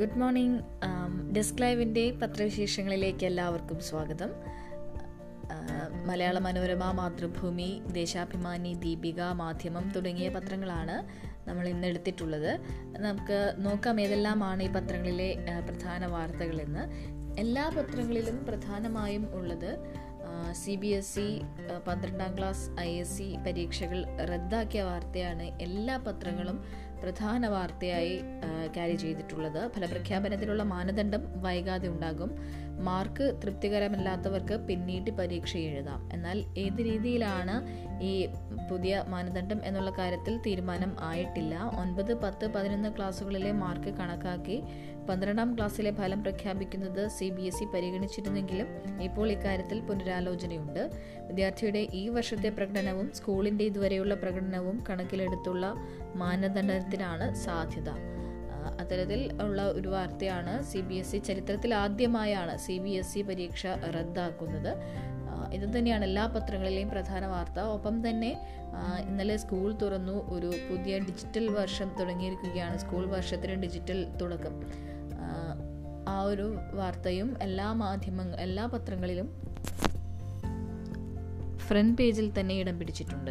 Good morning. Desk ലൈവിന്റെ പത്രവിശേഷങ്ങളിലേക്ക് എല്ലാവർക്കും സ്വാഗതം. മലയാള മനോരമ മാതൃഭൂമി ദേശാഭിമാനി ദീപിക മാധ്യമം തുടങ്ങിയ പത്രങ്ങളാണ് നമ്മൾ ഇന്ന് എടുത്തിട്ടുള്ളത്. നമുക്ക് നോക്കാം ഏതെല്ലാമാണ് ഈ പത്രങ്ങളിലെ പ്രധാന വാർത്തകളെന്ന്. എല്ലാ പത്രങ്ങളിലും പ്രധാനമായും ഉള്ളത് സി ബി എസ് ഇ പന്ത്രണ്ടാം ക്ലാസ് ഐ എസ് സി പരീക്ഷകൾ റദ്ദാക്കിയ വാർത്തയാണ്. എല്ലാ പത്രങ്ങളും പ്രധാന വാർത്തയായി ക്യാരി ചെയ്തിട്ടുള്ളത്. ഫലപ്രഖ്യാപനത്തിലുള്ള മാനദണ്ഡം വൈകാതെ ഉണ്ടാകും. മാർക്ക് തൃപ്തികരമല്ലാത്തവർക്ക് പിന്നീട് പരീക്ഷ എഴുതാം. എന്നാൽ ഏത് രീതിയിലാണ് ഈ പുതിയ മാനദണ്ഡം എന്നുള്ള കാര്യത്തിൽ തീരുമാനം ആയിട്ടില്ല. ഒൻപത് പത്ത് പതിനൊന്ന് ക്ലാസ്സുകളിലെ മാർക്ക് കണക്കാക്കി പന്ത്രണ്ടാം ക്ലാസ്സിലെ ഫലം പ്രഖ്യാപിക്കുന്നത് സി ബി എസ് ഇ പരിഗണിച്ചിരുന്നെങ്കിലും ഇപ്പോൾ ഇക്കാര്യത്തിൽ പുനരാലോചനയുണ്ട്. വിദ്യാർത്ഥിയുടെ ഈ വർഷത്തെ പ്രകടനവും സ്കൂളിന്റെ ഇതുവരെയുള്ള പ്രകടനവും കണക്കിലെടുത്തുള്ള മാനദണ്ഡത്തിനാണ് സാധ്യത. അത്തരത്തിൽ ഉള്ള ഒരു വാർത്തയാണ് സി ബി എസ് ഇ ചരിത്രത്തിൽ ആദ്യമായാണ് സി ബി എസ് ഇ പരീക്ഷ റദ്ദാക്കുന്നത്. ഇത് തന്നെയാണ് എല്ലാ പത്രങ്ങളിലെയും പ്രധാന വാർത്ത. ഒപ്പം തന്നെ ഇന്നലെ സ്കൂൾ തുറന്നു ഒരു പുതിയ ഡിജിറ്റൽ വർഷം തുടങ്ങിയിരിക്കുകയാണ്. സ്കൂൾ വർഷത്തിന് ഡിജിറ്റൽ തുടക്കം. ആ, ഒരു വാർത്തയും എല്ലാ മാധ്യമ എല്ലാ പത്രങ്ങളിലും ഫ്രണ്ട് പേജിൽ തന്നെ ഇടം പിടിച്ചിട്ടുണ്ട്.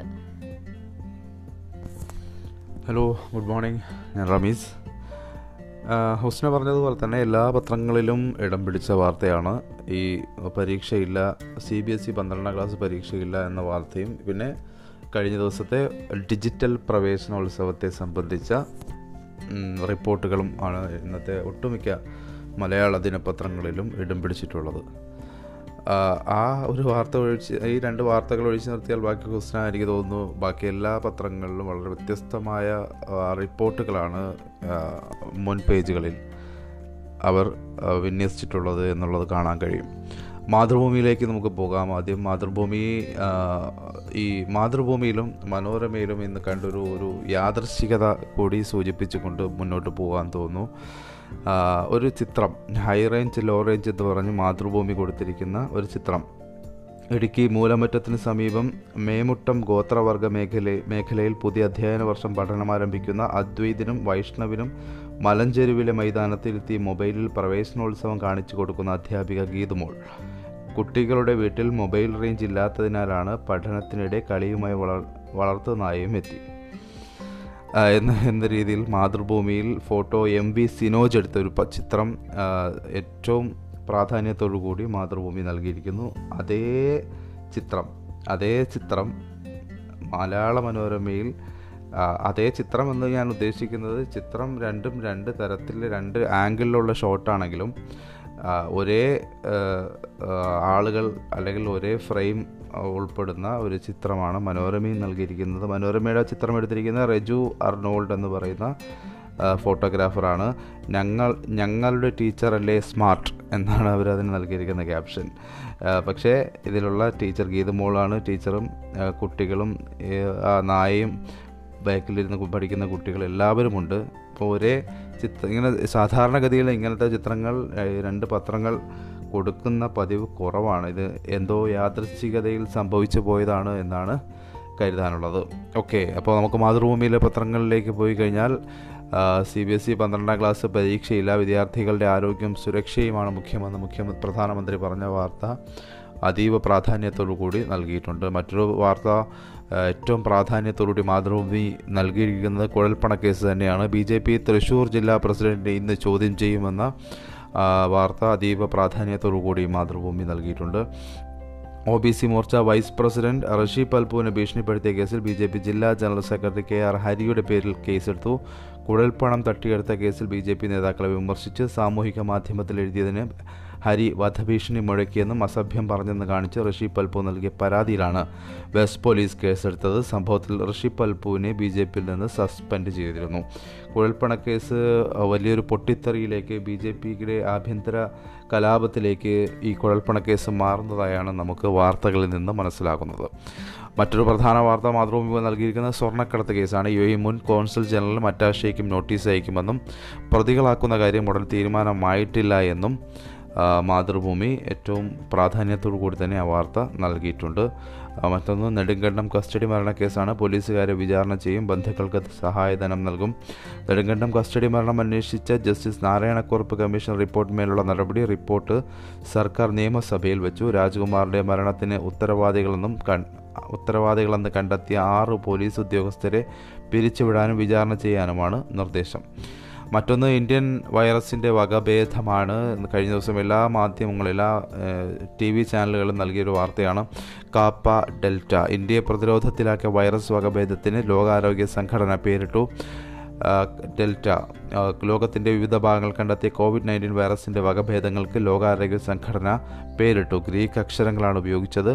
ഹലോ ഗുഡ് മോർണിംഗ് ഞാൻ റമീസ്. ഹുസ്ന പറഞ്ഞതുപോലെ തന്നെ എല്ലാ പത്രങ്ങളിലും ഇടം പിടിച്ച വാർത്തയാണ്. ഈ പരീക്ഷയില്ല സി ബി എസ് ഇ പന്ത്രണ്ടാം ക്ലാസ് പരീക്ഷയില്ല എന്ന വാർത്തയും പിന്നെ കഴിഞ്ഞ ദിവസത്തെ ഡിജിറ്റൽ പ്രവേശനോത്സവത്തെ സംബന്ധിച്ച റിപ്പോർട്ടുകളും ആണ് ഇന്നത്തെ ഒട്ടുമിക്ക മലയാള ദിനപത്രങ്ങളിലും ഇടം പിടിച്ചിട്ടുള്ളത്. ആ, ഒരു വാർത്ത ഒഴിച്ച് ഈ രണ്ട് വാർത്തകൾ ഒഴിച്ച് നിർത്തിയാൽ ബാക്കി ക്വസ്റ്റൻ എനിക്ക് തോന്നുന്നു. ബാക്കി എല്ലാ പത്രങ്ങളിലും വളരെ വ്യത്യസ്തമായ റിപ്പോർട്ടുകളാണ് മുൻ പേജുകളിൽ അവർ വിന്യസിച്ചിട്ടുള്ളത് എന്നുള്ളത് കാണാൻ കഴിയും. മാതൃഭൂമിയിലേക്ക് നമുക്ക് പോകാം. ആദ്യം മാതൃഭൂമി ഈ മാതൃഭൂമിയിലും മനോരമയിലും ഇന്ന് കണ്ടൊരു ഒരു യാദർശികത കൂടി സൂചിപ്പിച്ചുകൊണ്ട് മുന്നോട്ട് പോകാൻ തോന്നുന്നു. ഒരു ചിത്രം ഹൈ റേഞ്ച് ലോ റേഞ്ച് എന്ന് പറഞ്ഞ് മാതൃഭൂമി കൊടുത്തിരിക്കുന്ന ഒരു ചിത്രം. ഇടുക്കി മൂലമറ്റത്തിന് സമീപം മേമുട്ടം ഗോത്രവർഗ മേഖല മേഖലയിൽ പുതിയ അധ്യയന വർഷം പഠനം ആരംഭിക്കുന്ന അദ്വൈതിനും വൈഷ്ണവിനും മലഞ്ചെരുവിലെ മൈതാനത്തിലെത്തി മൊബൈലിൽ പ്രവേശനോത്സവം കാണിച്ചു കൊടുക്കുന്ന അധ്യാപിക ഗീതുമോൾ. കുട്ടികളുടെ വീട്ടിൽ മൊബൈൽ റേഞ്ച് ഇല്ലാത്തതിനാലാണ് പഠനത്തിനിടെ കളിയുമായി വളർ വളർത്തുനായും എത്തി. എന്ന എന്ന രീതിയിൽ മാതൃഭൂമിയിൽ ഫോട്ടോ എം വി സിനോജ് എടുത്ത ഒരു ചിത്രം ഏറ്റവും പ്രാധാന്യത്തോടു കൂടി മാതൃഭൂമി നൽകിയിരിക്കുന്നു. അതേ ചിത്രം അതേ ചിത്രം മലയാള മനോരമയിൽ അതേ ചിത്രം എന്ന് ഞാൻ ഉദ്ദേശിക്കുന്നത് ചിത്രം രണ്ടും രണ്ട് തരത്തിൽ രണ്ട് ആംഗിളിലുള്ള ഷോട്ടാണെങ്കിലും ഒരേ ആളുകൾ അല്ലെങ്കിൽ ഒരേ ഫ്രെയിം ഉൾപ്പെടുന്ന ഒരു ചിത്രമാണ് മനോരമയിൽ നൽകിയിരിക്കുന്നത്. മനോരമയുടെ ചിത്രം എടുത്തിരിക്കുന്നത് റെജു അർണോൾഡ് എന്ന് പറയുന്ന ഫോട്ടോഗ്രാഫറാണ്. ഞങ്ങൾ ഞങ്ങളുടെ ടീച്ചർ അല്ലേ സ്മാർട്ട് എന്നാണ് അവർ അതിന് നൽകിയിരിക്കുന്ന ക്യാപ്ഷൻ. പക്ഷേ ഇതിലുള്ള ടീച്ചർ ഗീതമോളാണ്. ടീച്ചറും കുട്ടികളും നായയും ബാക്കിലിരുന്ന് പഠിക്കുന്ന കുട്ടികൾ എല്ലാവരുമുണ്ട്. അപ്പോൾ ഒരേ ചിത്ര ഇങ്ങനെ സാധാരണഗതിയിൽ ഇങ്ങനത്തെ ചിത്രങ്ങൾ രണ്ട് പത്രങ്ങൾ കൊടുക്കുന്ന പതിവ് കുറവാണ്. ഇത് എന്തോ യാദൃശ്ചികതയിൽ സംഭവിച്ചു പോയതാണ് എന്നാണ് കരുതാനുള്ളത്. ഓക്കെ അപ്പോൾ നമുക്ക് മാതൃഭൂമിയിലെ പത്രങ്ങളിലേക്ക് പോയി കഴിഞ്ഞാൽ സി ബി എസ് ഇ പന്ത്രണ്ടാം ക്ലാസ് പരീക്ഷയില്ല വിദ്യാർത്ഥികളുടെ ആരോഗ്യം സുരക്ഷയുമാണ് മുഖ്യമെന്ന് മുഖ്യ പ്രധാനമന്ത്രി പറഞ്ഞ വാർത്ത അതീവ പ്രാധാന്യത്തോടു കൂടി നൽകിയിട്ടുണ്ട്. മറ്റൊരു വാർത്ത ഏറ്റവും പ്രാധാന്യത്തോടുകൂടി മാതൃഭൂമി നൽകിയിരിക്കുന്നത് കുഴൽപ്പണ കേസ് തന്നെയാണ്. ബി ജെ പി തൃശ്ശൂർ ജില്ലാ പ്രസിഡന്റിനെ ഇന്ന് ചോദ്യം ചെയ്യുമെന്ന വാർത്ത അതീവ പ്രാധാന്യത്തോടു കൂടി മാതൃഭൂമി നൽകിയിട്ടുണ്ട്. O B C Morcha vice president Rishi പൽപുവിനെ ഭീഷണിപ്പെടുത്തിയ കേസിൽ ബി ജെ പി ജില്ലാ ജനറൽ സെക്രട്ടറി കെ ആർ ഹരിയുടെ പേരിൽ കേസെടുത്തു. കുഴൽപ്പണം തട്ടിയെടുത്ത കേസിൽ ബി ജെ പി നേതാക്കളെ വിമർശിച്ച് സാമൂഹിക മാധ്യമത്തിൽ എഴുതിയതിന് ഹരി വധഭീഷണി മുഴക്കിയെന്നും അസഭ്യം പറഞ്ഞെന്ന് കാണിച്ച് ഋഷി പൽപു നൽകിയ പരാതിയിലാണ് വെസ്റ്റ് പോലീസ് കേസെടുത്തത്. സംഭവത്തിൽ ഋഷി പൽപുവിനെ ബി ജെ പിയിൽ നിന്ന് സസ്പെൻഡ് ചെയ്തിരുന്നു. കുഴൽപ്പണക്കേസ് വലിയൊരു പൊട്ടിത്തെറിയിലേക്ക് ബി ജെ പിയുടെ ആഭ്യന്തര കലാപത്തിലേക്ക് ഈ കുഴൽപ്പണക്കേസ് മാറുന്നതായാണ് നമുക്ക് വാർത്തകളിൽ നിന്ന് മനസ്സിലാകുന്നത്. മറ്റൊരു പ്രധാന വാർത്ത മാതൃഭൂമി നൽകിയിരിക്കുന്ന സ്വർണക്കടത്ത് കേസാണ്. യു എ മുൻ കോൺസുൽ ജനറൽ മറ്റാശയ്ക്കും നോട്ടീസ് അയക്കുമെന്നും പ്രതികളാക്കുന്ന കാര്യം ഉടൻ തീരുമാനമായിട്ടില്ല എന്നും മാതൃഭൂമി ഏറ്റവും പ്രാധാന്യത്തോടു കൂടി തന്നെ ആ വാർത്ത നൽകിയിട്ടുണ്ട്. മറ്റൊന്ന് നെടുങ്കണ്ടം കസ്റ്റഡി മരണക്കേസാണ് പോലീസുകാരെ വിചാരണ ചെയ്യും ബന്ധുക്കൾക്ക് സഹായധനം നൽകും. നെടുങ്കണ്ടം കസ്റ്റഡി മരണം അന്വേഷിച്ച ജസ്റ്റിസ് നാരായണക്കുറുപ്പ് കമ്മീഷൻ റിപ്പോർട്ടിന്മേലുള്ള നടപടി റിപ്പോർട്ട് സർക്കാർ നിയമസഭയിൽ വെച്ചു. രാജ്കുമാറിന്റെ മരണത്തിന് ഉത്തരവാദികളെന്നും ഉത്തരവാദികളെന്ന് കണ്ടെത്തിയ ആറ് പോലീസ് ഉദ്യോഗസ്ഥരെ പിരിച്ചുവിടാനും വിചാരണ ചെയ്യാനുമാണ് നിർദ്ദേശം. മറ്റൊന്ന് ഇന്ത്യൻ വൈറസിന്റെ വകഭേദമാണ്. കഴിഞ്ഞ ദിവസം എല്ലാ മാധ്യമങ്ങളും എല്ലാ ടി വി ചാനലുകളും നൽകിയൊരു വാർത്തയാണ് കാപ്പ ഡെൽറ്റ. ഇന്ത്യയെ പ്രതിരോധത്തിലാക്കിയ വൈറസ് വകഭേദത്തിന് ലോകാരോഗ്യ സംഘടന പേരിട്ടു. ഡെൽറ്റ ലോകത്തിന്റെ വിവിധ ഭാഗങ്ങൾ കണ്ടെത്തിയ കോവിഡ് നയന്റീൻ വൈറസിന്റെ വകഭേദങ്ങൾക്ക് ലോകാരോഗ്യ സംഘടന പേരിട്ടു. ഗ്രീക്ക് അക്ഷരങ്ങളാണ് ഉപയോഗിച്ചത്.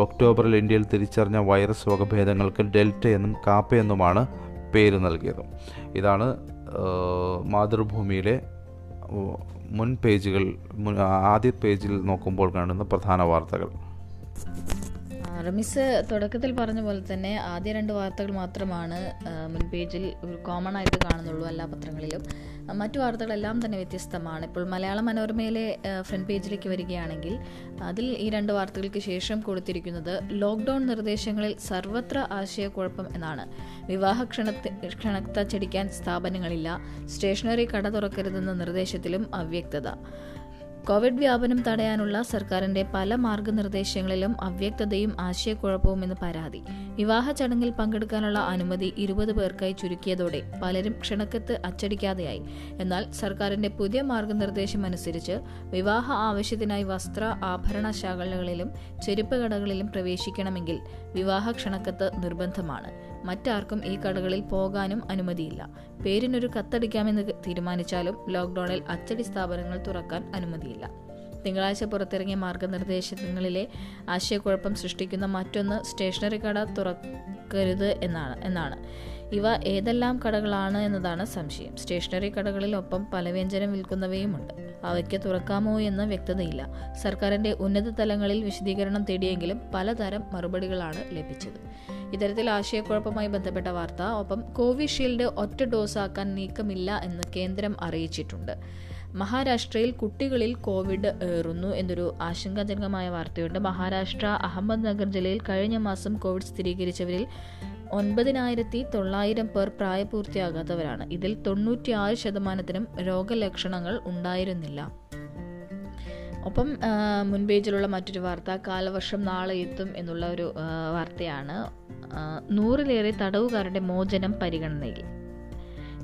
ഒക്ടോബറിൽ ഇന്ത്യയിൽ തിരിച്ചറിഞ്ഞ വൈറസ് വകഭേദങ്ങൾക്ക് ഡെൽറ്റ എന്നും കാപ്പ പേര് നൽകിയത്. ഇതാണ് മാതൃഭൂമിയിലെ മുൻ പേജുകൾ ആദ്യ പേജിൽ നോക്കുമ്പോൾ കാണുന്ന പ്രധാന വാർത്തകൾ. റമീസ് തുടക്കത്തിൽ പറഞ്ഞ പോലെ തന്നെ ആദ്യ രണ്ട് വാർത്തകൾ മാത്രമാണ് മുൻ പേജിൽ ഒരു കോമൺ ആയിട്ട് കാണുന്നുള്ളൂ എല്ലാ പത്രങ്ങളിലും. മറ്റു വാർത്തകളെല്ലാം തന്നെ വ്യത്യസ്തമാണ്. ഇപ്പോൾ മലയാള മനോരമയിലെ ഫ്രണ്ട് പേജിലേക്ക് വരികയാണെങ്കിൽ അതിൽ ഈ രണ്ട് വാർത്തകൾക്ക് ശേഷം കൊടുത്തിരിക്കുന്നത് ലോക്ക്ഡൗൺ നിർദ്ദേശങ്ങളിൽ സർവത്ര ആശയക്കുഴപ്പം എന്നാണ്. വിവാഹ ക്ഷണത്തി ക്ഷണത്തച്ചടിക്കാൻ സ്ഥാപനങ്ങളില്ല സ്റ്റേഷനറി കട തുറക്കരുതെന്ന നിർദ്ദേശത്തിലും അവ്യക്തത. കോവിഡ് വ്യാപനം തടയാനുള്ള സർക്കാരിന്റെ പല മാർഗനിർദ്ദേശങ്ങളിലും അവ്യക്തതയും ആശയക്കുഴപ്പവും എന്ന് പരാതി. വിവാഹ ചടങ്ങിൽ പങ്കെടുക്കാനുള്ള അനുമതി ഇരുപത് പേർക്കായി ചുരുക്കിയതോടെ പലരും ക്ഷണക്കത്ത് അച്ചടിക്കാതെയായി. എന്നാൽ സർക്കാരിന്റെ പുതിയ മാർഗനിർദ്ദേശം അനുസരിച്ച് വിവാഹ ആവശ്യത്തിനായി വസ്ത്ര ആഭരണ ശാഖകളിലും ചെരുപ്പ് കടകളിലും പ്രവേശിക്കണമെങ്കിൽ വിവാഹ ക്ഷണക്കത്ത് നിർബന്ധമാണ്. മറ്റാർക്കും ഈ കടകളിൽ പോകാനും അനുമതിയില്ല. പേരിനൊരു കത്തടിക്കാമെന്ന് തീരുമാനിച്ചാലും ലോക്ക്ഡൌണിൽ അച്ചടി സ്ഥാപനങ്ങൾ തുറക്കാൻ അനുമതിയില്ല. തിങ്കളാഴ്ച പുറത്തിറങ്ങിയ മാർഗനിർദ്ദേശങ്ങളിലെ ആശയക്കുഴപ്പം സൃഷ്ടിക്കുന്ന മറ്റൊന്ന് സ്റ്റേഷനറി കട തുറക്കരുത് എന്നാണ് എന്നാണ്. ഇവ ഏതെല്ലാം കടകളാണ് എന്നതാണ് സംശയം. സ്റ്റേഷനറി കടകളിൽ ഒപ്പം പലവ്യഞ്ജനം വിൽക്കുന്നവയുമുണ്ട്. അവയ്ക്ക് തുറക്കാമോ എന്ന് വ്യക്തതയില്ല. സർക്കാരിന്റെ ഉന്നത തലങ്ങളിൽ വിശദീകരണം തേടിയെങ്കിലും പലതരം മറുപടികളാണ് ലഭിച്ചത്. ഇത്തരത്തിൽ ആശയക്കുഴപ്പവുമായി ബന്ധപ്പെട്ട വാർത്ത ഒപ്പം കോവിഷീൽഡ് ഒറ്റ ഡോസാക്കാൻ നീക്കമില്ല എന്ന് കേന്ദ്രം അറിയിച്ചിട്ടുണ്ട്. മഹാരാഷ്ട്രയിൽ കുട്ടികളിൽ കോവിഡ് ഏറുന്നു എന്നൊരു ആശങ്കാജനകമായ വാർത്തയുണ്ട്. മഹാരാഷ്ട്ര അഹമ്മദ് നഗർ ജില്ലയിൽ കഴിഞ്ഞ മാസം കോവിഡ് സ്ഥിരീകരിച്ചവരിൽ ഒൻപതിനായിരത്തി തൊള്ളായിരം പേർ പ്രായപൂർത്തിയാകാത്തവരാണ്. ഇതിൽ തൊണ്ണൂറ്റിയാറ് ശതമാനത്തിനും രോഗലക്ഷണങ്ങൾ ഉണ്ടായിരുന്നില്ല. ഒപ്പം മുൻപേജിലുള്ള മറ്റൊരു വാർത്ത കാലവർഷം നാളെ എത്തും എന്നുള്ള ഒരു വാർത്തയാണ് നൂറിലേറെ തടവുകാരുടെ മോചനം പരിഗണനയിൽ.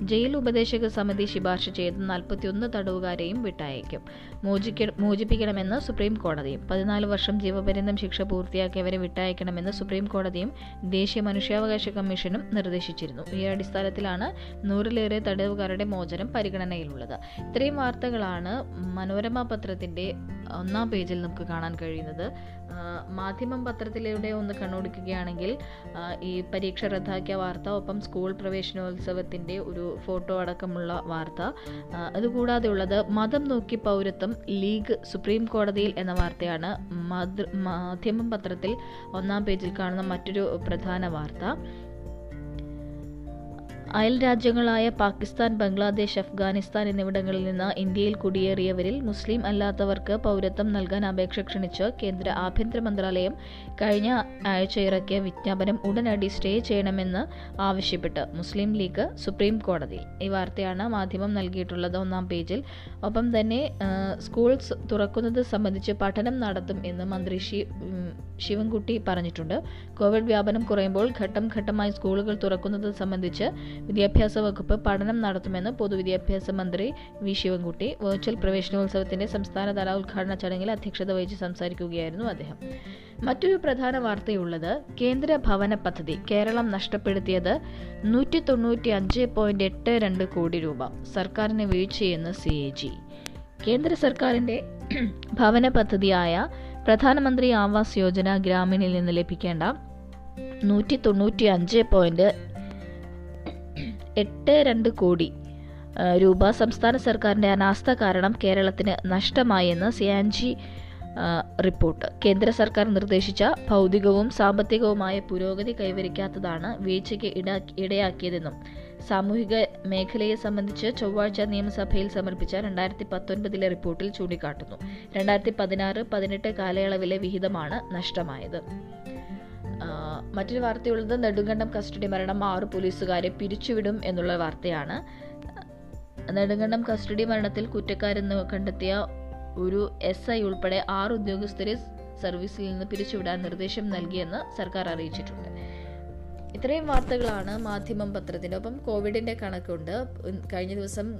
ജയിൽ ഉപദേശക സമിതി ശുപാർശ ചെയ്ത് നാൽപ്പത്തിയൊന്ന് തടവുകാരെയും വിട്ടയക്കും. മോചിക്ക മോചിപ്പിക്കണമെന്ന് സുപ്രീം കോടതിയും പതിനാല് വർഷം ജീവപര്യന്തം ശിക്ഷ പൂർത്തിയാക്കിയവരെ വിട്ടയക്കണമെന്ന് സുപ്രീം കോടതിയും ദേശീയ മനുഷ്യാവകാശ കമ്മീഷനും നിർദ്ദേശിച്ചിരുന്നു. ഈ അടിസ്ഥാനത്തിലാണ് നൂറിലേറെ തടവുകാരുടെ മോചനം പരിഗണനയിലുള്ളത്. ഇത്രയും വാർത്തകളാണ് മനോരമ പത്രത്തിന്റെ ഒന്നാം പേജിൽ നമുക്ക് കാണാൻ കഴിയുന്നത്. മാധ്യമം പത്രത്തിലൂടെ ഒന്ന് കണ്ണോടിക്കുകയാണെങ്കിൽ ഈ പരീക്ഷ റദ്ദാക്കിയ വാർത്ത ഒപ്പം സ്കൂൾ പ്രവേശനോത്സവത്തിന്റെ ഒരു ഫോട്ടോ അടക്കമുള്ള വാർത്ത. അതുകൂടാതെ ഉള്ളത് മതം നോക്കി പൗരത്വം ലീഗ് സുപ്രീം കോടതിയിൽ എന്ന വാർത്തയാണ് മാധ്യമം പത്രത്തിൽ ഒന്നാം പേജിൽ കാണുന്ന മറ്റൊരു പ്രധാന വാർത്ത. അയൽ രാജ്യങ്ങളായ പാകിസ്ഥാൻ ബംഗ്ലാദേശ് അഫ്ഗാനിസ്ഥാൻ എന്നിവിടങ്ങളിൽ നിന്ന് ഇന്ത്യയിൽ കുടിയേറിയവരിൽ മുസ്ലിം അല്ലാത്തവർക്ക് പൗരത്വം നൽകാൻ അപേക്ഷ ക്ഷണിച്ച് കേന്ദ്ര ആഭ്യന്തര മന്ത്രാലയം കഴിഞ്ഞ ആഴ്ച ഇറക്കിയ വിജ്ഞാപനം ഉടനടി സ്റ്റേ ചെയ്യണമെന്ന് ആവശ്യപ്പെട്ട് മുസ്ലിം ലീഗ് സുപ്രീം കോടതി. ഈ വാർത്തയാണ് മാധ്യമം നൽകിയിട്ടുള്ളത്. ഒന്നാം പേജിൽ ഒപ്പം തന്നെ സ്കൂൾ തുറക്കുന്നത് സംബന്ധിച്ച് പഠനം നടത്തും എന്ന് മന്ത്രി ശി ശിവൻകുട്ടി പറഞ്ഞിട്ടുണ്ട്. കോവിഡ് വ്യാപനം കുറയുമ്പോൾ ഘട്ടം ഘട്ടമായി സ്കൂളുകൾ തുറക്കുന്നത് സംബന്ധിച്ച് വിദ്യാഭ്യാസ വകുപ്പ് പഠനം നടത്തുമെന്ന് പൊതുവിദ്യാഭ്യാസ മന്ത്രി വി ശിവൻകുട്ടി വെർച്വൽ പ്രവേശനോത്സവത്തിന്റെ സംസ്ഥാനതല ഉദ്ഘാടന ചടങ്ങിൽ അധ്യക്ഷത വഹിച്ച് സംസാരിക്കുകയായിരുന്നു അദ്ദേഹം. മറ്റൊരു പ്രധാന വാർത്തയുള്ളത് കേന്ദ്ര ഭവന പദ്ധതി കേരളം നഷ്ടപ്പെടുത്തിയത് നൂറ്റി തൊണ്ണൂറ്റി അഞ്ച് പോയിന്റ് എട്ട് രണ്ട് കോടി രൂപ. സർക്കാരിന് വീഴ്ചയെന്ന് സി എ ജി. കേന്ദ്ര സർക്കാരിന്റെ ഭവന പദ്ധതിയായ പ്രധാനമന്ത്രി ആവാസ് യോജന ഗ്രാമീണിൽ നിന്ന് ലഭിക്കേണ്ട നൂറ്റി തൊണ്ണൂറ്റി അഞ്ച് പോയിന്റ് എട്ട് രണ്ട് കോടി രൂപ സംസ്ഥാന സർക്കാരിന്റെ അനാസ്ഥ കാരണം കേരളത്തിന് നഷ്ടമായെന്ന് സിയാൻജി റിപ്പോർട്ട്. കേന്ദ്ര സർക്കാർ നിർദ്ദേശിച്ച ഭൗതികവും സാമ്പത്തികവുമായ പുരോഗതി കൈവരിക്കാത്തതാണ് വീഴ്ചയ്ക്ക് ഇടയാക്കിയതെന്നും സാമൂഹിക മേഖലയെ സംബന്ധിച്ച് ചൊവ്വാഴ്ച നിയമസഭയിൽ സമർപ്പിച്ച രണ്ടായിരത്തി പത്തൊൻപതിലെ റിപ്പോർട്ടിൽ ചൂണ്ടിക്കാട്ടുന്നു. രണ്ടായിരത്തി പതിനാറ് പതിനെട്ട് കാലയളവിലെ വിഹിതമാണ് നഷ്ടമായത്. മറ്റൊരു വാർത്തയുള്ളത് നെടുങ്കണ്ടം കസ്റ്റഡി മരണം ആറ് പോലീസുകാരെ പിരിച്ചുവിടും എന്നുള്ള വാർത്തയാണ്. നെടുങ്കണ്ടം കസ്റ്റഡി മരണത്തിൽ കുറ്റക്കാരെന്ന് കണ്ടെത്തിയ ഒരു എസ് ഐ ഉൾപ്പെടെ ആറ് ഉദ്യോഗസ്ഥരെ സർവീസിൽ നിന്ന് പിരിച്ചുവിടാൻ നിർദ്ദേശം നൽകിയെന്ന് സർക്കാർ അറിയിച്ചിട്ടുണ്ട്. ഇത്രയും വാർത്തകളാണ് മാധ്യമം പത്രത്തിന്റെ. ഒപ്പം കോവിഡിന്റെ കണക്കുണ്ട്. കഴിഞ്ഞ ദിവസം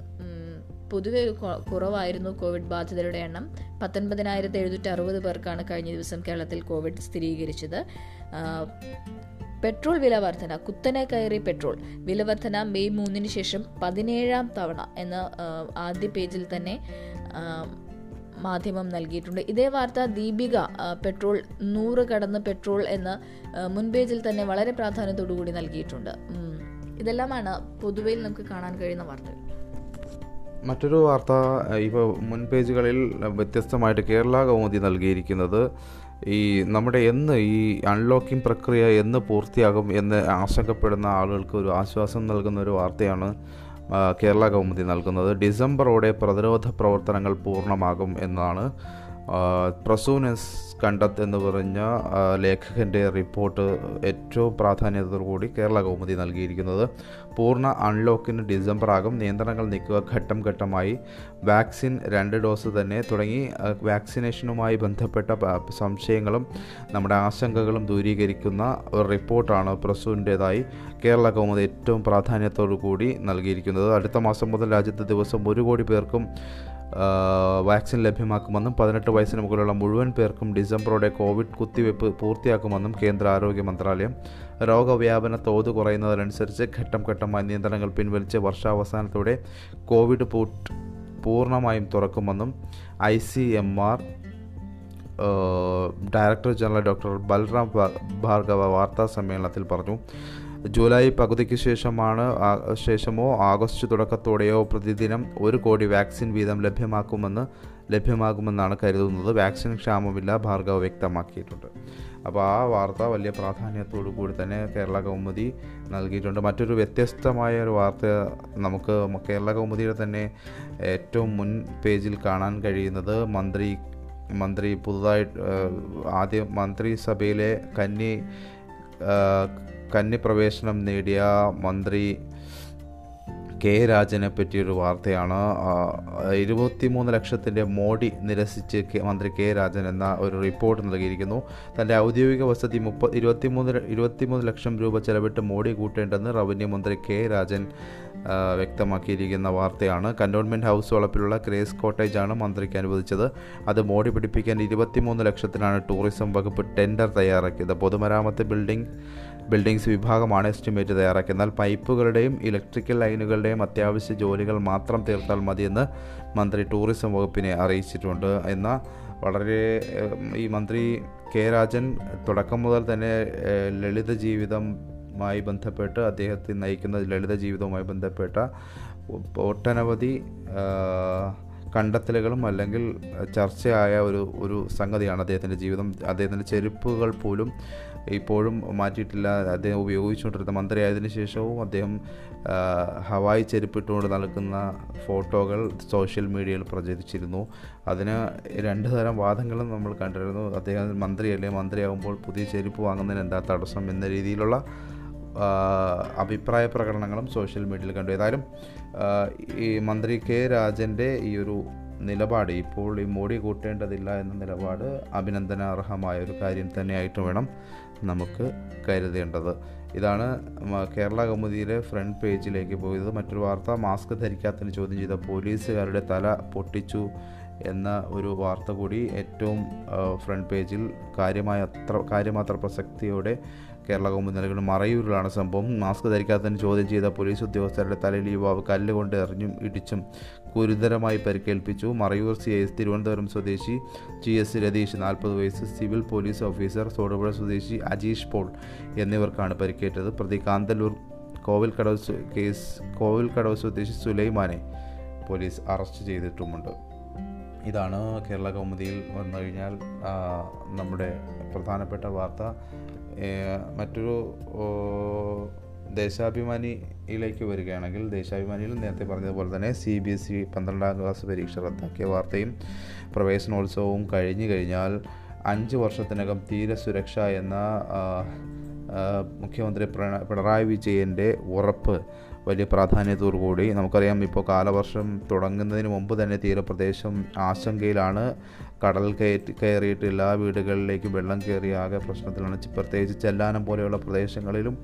പൊതുവെ കുറവായിരുന്നു കോവിഡ് ബാധിതരുടെ എണ്ണം. പത്തൊൻപതിനായിരത്തി എഴുന്നൂറ്റി അറുപത് പേർക്കാണ് കഴിഞ്ഞ ദിവസം കേരളത്തിൽ കോവിഡ് സ്ഥിരീകരിച്ചത്. പെട്രോൾ വില വർധന കുത്തനെ കയറി പെട്രോൾ വില വർധന മെയ് മൂന്നിന് ശേഷം പതിനേഴാം തവണ എന്ന ആദ്യ പേജിൽ തന്നെ മാധ്യമം നൽകിയിട്ടുണ്ട്. ഇതേ വാർത്ത ദീപിക പെട്രോൾ നൂറ് കടന്ന് പെട്രോൾ എന്ന് മുൻ പേജിൽ തന്നെ വളരെ പ്രാധാന്യത്തോടുകൂടി നൽകിയിട്ടുണ്ട്. ഇതെല്ലാമാണ് പൊതുവയിൽ നമുക്ക് കാണാൻ കഴിയുന്ന വാർത്തകൾ. മറ്റൊരു വാർത്ത ഇപ്പോൾ മുൻ പേജുകളിൽ വ്യത്യസ്തമായിട്ട് കേരള കൗമുദി നൽകിയിരിക്കുന്നത് ഈ നമ്മുടെ എന്ന് ഈ അൺലോക്കിംഗ് പ്രക്രിയ എന്ന് പൂർത്തിയാകും എന്ന് ആശങ്കപ്പെടുന്ന ആളുകൾക്ക് ഒരു ആശ്വാസം നൽകുന്ന ഒരു വാർത്തയാണ് കേരള കൗമുദി നൽകുന്നത്. ഡിസംബറോടെ പ്രതിരോധ പ്രവർത്തനങ്ങൾ പൂർണമാകും എന്നാണ് പ്രസൂനസ് കണ്ടത്ത് എന്ന് പറഞ്ഞ ലേഖകന്റെ റിപ്പോർട്ട് ഏറ്റവും പ്രാധാന്യത്തോടുകൂടി കേരള കൗമുദി നൽകിയിരിക്കുന്നത്. പൂർണ അൺലോക്കിന് ഡിസംബർ ആകും. നിയന്ത്രണങ്ങൾ നീക്കുക ഘട്ടം ഘട്ടമായി. വാക്സിൻ രണ്ട് ഡോസ് തന്നെ തുടങ്ങി. വാക്സിനേഷനുമായി ബന്ധപ്പെട്ട സംശയങ്ങളും നമ്മുടെ ആശങ്കകളും ദൂരീകരിക്കുന്ന ഒരു റിപ്പോർട്ടാണ് പ്രസൂന്റേതായി കേരള കൗമുദി ഏറ്റവും പ്രാധാന്യത്തോടു കൂടി നൽകിയിരിക്കുന്നത്. അടുത്ത മാസം മുതൽ രാജ്യത്ത് ദിവസം ഒരു കോടി പേർക്കും വാക്സിൻ ലഭ്യമാക്കുമെന്നും പതിനെട്ട് വയസ്സിന് മുകളിലുള്ള മുഴുവൻ പേർക്കും ഡിസംബറോടെ കോവിഡ് കുത്തിവയ്പ് പൂർത്തിയാക്കുമെന്നും കേന്ദ്ര ആരോഗ്യ മന്ത്രാലയം. രോഗവ്യാപന തോത് കുറയുന്നതിനനുസരിച്ച് ഘട്ടം ഘട്ടമായി നിയന്ത്രണങ്ങൾ പിൻവലിച്ച് വർഷാവസാനത്തോടെ കോവിഡ് പൂട്ട് പൂർണമായും തുറക്കുമെന്നും I C M R director general doctor Balram Bhargava വാർത്താ സമ്മേളനത്തിൽ പറഞ്ഞു. ജൂലൈ പകുതിക്ക് ശേഷമാണ് ശേഷമോ ആഗസ്റ്റ് തുടക്കത്തോടെയോ പ്രതിദിനം ഒരു കോടി വാക്സിൻ വീതം ലഭ്യമാക്കുമെന്ന് ലഭ്യമാകുമെന്നാണ് കരുതുന്നത്. വാക്സിൻ ക്ഷാമമില്ല ഭാർഗവ് വ്യക്തമാക്കിയിട്ടുണ്ട്. അപ്പോൾ ആ വാർത്ത വലിയ പ്രാധാന്യത്തോടു കൂടി തന്നെ കേരള കൗമുദി നൽകിയിട്ടുണ്ട്. മറ്റൊരു വ്യത്യസ്തമായ ഒരു വാർത്ത നമുക്ക് കേരള കൗമുദിയുടെ തന്നെ ഏറ്റവും മുൻ പേജിൽ കാണാൻ കഴിയുന്നത് മന്ത്രി മന്ത്രി പുതുതായിട്ട് ആദ്യം മന്ത്രിസഭയിലെ കന്നി കന്യപ്രവേശനം നേടിയ മന്ത്രി കെ രാജനെ പറ്റിയൊരു വാർത്തയാണ്. ഇരുപത്തിമൂന്ന് ലക്ഷത്തിന്റെ മോഡി നിരസിച്ച് മന്ത്രി കെ രാജൻ എന്ന ഒരു റിപ്പോർട്ട് നൽകിയിരിക്കുന്നു. തന്റെ ഔദ്യോഗിക വസതി മുപ്പ ഇരുപത്തിമൂന്ന് ഇരുപത്തിമൂന്ന് ലക്ഷം രൂപ ചെലവിട്ട് മോഡി കൂട്ടേണ്ടെന്ന് റവന്യൂ മന്ത്രി കെ രാജൻ വ്യക്തമാക്കിയിരിക്കുന്ന വാർത്തയാണ്. കന്റോൺമെന്റ് ഹൗസ് വളപ്പിലുള്ള ക്രേസ് കോട്ടേജാണ് മന്ത്രിക്ക് അനുവദിച്ചത്. അത് മോടി പിടിപ്പിക്കാൻ ഇരുപത്തിമൂന്ന് ലക്ഷത്തിനാണ് ടൂറിസം വകുപ്പ് ടെൻഡർ തയ്യാറാക്കിയത്. പൊതുമരാമത്ത് ബിൽഡിംഗ് ബിൽഡിംഗ്സ് വിഭാഗമാണ് എസ്റ്റിമേറ്റ് തയ്യാറാക്കിയത്. എന്നാൽ പൈപ്പുകളുടെയും ഇലക്ട്രിക്കൽ ലൈനുകളുടെയും അത്യാവശ്യ ജോലികൾ മാത്രം തീർത്താൽ മതിയെന്ന് മന്ത്രി ടൂറിസം വകുപ്പിനെ അറിയിച്ചിട്ടുണ്ട്. എന്ന വളരെ ഈ മന്ത്രി കെ രാജൻ തുടക്കം മുതൽ തന്നെ ലളിത ജീവിതമായി ബന്ധപ്പെട്ട് അദ്ദേഹത്തെ നയിക്കുന്ന ലളിത ജീവിതവുമായി ബന്ധപ്പെട്ട ഒട്ടനവധി കണ്ടെത്തലുകളും അല്ലെങ്കിൽ ചർച്ചയായ ഒരു ഒരു സംഗതിയാണ് അദ്ദേഹത്തിന്റെ ജീവിതം. അദ്ദേഹത്തിന്റെ ചെരുപ്പുകൾ പോലും ഇപ്പോഴും മാറ്റിയിട്ടില്ല. അദ്ദേഹം ഉപയോഗിച്ചുകൊണ്ടിരുന്ന മന്ത്രിയായതിനു ശേഷവും അദ്ദേഹം ഹവായ് ചെരുപ്പിട്ടുകൊണ്ട് നടക്കുന്ന ഫോട്ടോകൾ സോഷ്യൽ മീഡിയയിൽ പ്രചരിച്ചിരുന്നു. അതിന് രണ്ട് തരം വാദങ്ങളും നമ്മൾ കണ്ടിരുന്നു. അദ്ദേഹം മന്ത്രിയല്ലേ? മന്ത്രിയാകുമ്പോൾ പുതിയ ചെരുപ്പ് വാങ്ങുന്നതിന് എന്താ തടസ്സം എന്ന രീതിയിലുള്ള അഭിപ്രായ പ്രകടനങ്ങളും സോഷ്യൽ മീഡിയയിൽ കണ്ടു. ഏതായാലും ഈ മന്ത്രി കെ രാജന്റെ ഈ ഒരു നിലപാട് ഇപ്പോൾ ഈ മോഡി കൂട്ടേണ്ടതില്ല എന്ന നിലപാട് അഭിനന്ദനാർഹമായ ഒരു കാര്യം തന്നെയായിട്ട് വേണം നമുക്ക് കരുതേണ്ടത്. ഇതാണ് കേരള കൗമുദിയിലെ ഫ്രണ്ട് പേജിലേക്ക് പോയത്. മറ്റൊരു വാർത്ത മാസ്ക് ധരിക്കാത്തതിന് ചോദ്യം ചെയ്ത പോലീസുകാരുടെ തല പൊട്ടിച്ചു എന്ന ഒരു വാർത്ത കൂടി ഏറ്റവും ഫ്രണ്ട് പേജിൽ കാര്യമായ അത്ര കാര്യമാത്ര പ്രസക്തിയോടെ കേരള കൗമുദി നൽകുന്ന മറയൂരിലാണ് സംഭവം. മാസ്ക് ധരിക്കാത്തതിന് ചോദ്യം ചെയ്ത പോലീസ് ഉദ്യോഗസ്ഥരുടെ തലയിൽ യുവാവ് കല്ലുകൊണ്ട് എറിഞ്ഞും ഇടിച്ചും ഗുരുതരമായി പരിക്കേൽപ്പിച്ചു. മറയൂർ സി എസ് തിരുവനന്തപുരം സ്വദേശി ജി എസ് രതീഷ് നാൽപ്പത് വയസ്സ് സിവിൽ പോലീസ് ഓഫീസർ തോടുപുഴ സ്വദേശി അജീഷ് പോൾ എന്നിവർക്കാണ് പരിക്കേറ്റത്. പ്രതി കാന്തല്ലൂർ കോവിൽക്കടവ് കേസ് കോവിൽക്കടവ് സ്വദേശി സുലൈമാനെ പോലീസ് അറസ്റ്റ് ചെയ്തിട്ടുമുണ്ട്. ഇതാണ് കേരള കൗമുദിയിൽ വന്നു കഴിഞ്ഞാൽ നമ്മുടെ പ്രധാനപ്പെട്ട വാർത്ത. മറ്റൊരു ദേശാഭിമാനിയിലേക്ക് വരികയാണെങ്കിൽ ദേശാഭിമാനിയിൽ നേരത്തെ പറഞ്ഞതുപോലെ തന്നെ സി ബി എസ് ഇ പന്ത്രണ്ടാം ക്ലാസ് പരീക്ഷ റദ്ദാക്കിയ വാർത്തയും പ്രവേശനോത്സവവും കഴിഞ്ഞു കഴിഞ്ഞാൽ അഞ്ച് വർഷത്തിനകം തീരെ സുരക്ഷ എന്ന മുഖ്യമന്ത്രി പിണറായി വിജയന്റെ ഉറപ്പ് വലിയ പ്രാധാന്യത്തോടു കൂടി. നമുക്കറിയാം ഇപ്പോൾ കാലവർഷം തുടങ്ങുന്നതിന് മുമ്പ് തന്നെ തീരപ്രദേശം ആശങ്കയിലാണ്. കടൽ കയറ്റി കയറിയിട്ട് എല്ലാ വീടുകളിലേക്കും വെള്ളം കയറി ആകെ പ്രശ്നത്തിലാണ്. പ്രത്യേകിച്ച് ചെല്ലാനം പോലെയുള്ള പ്രദേശങ്ങളിലും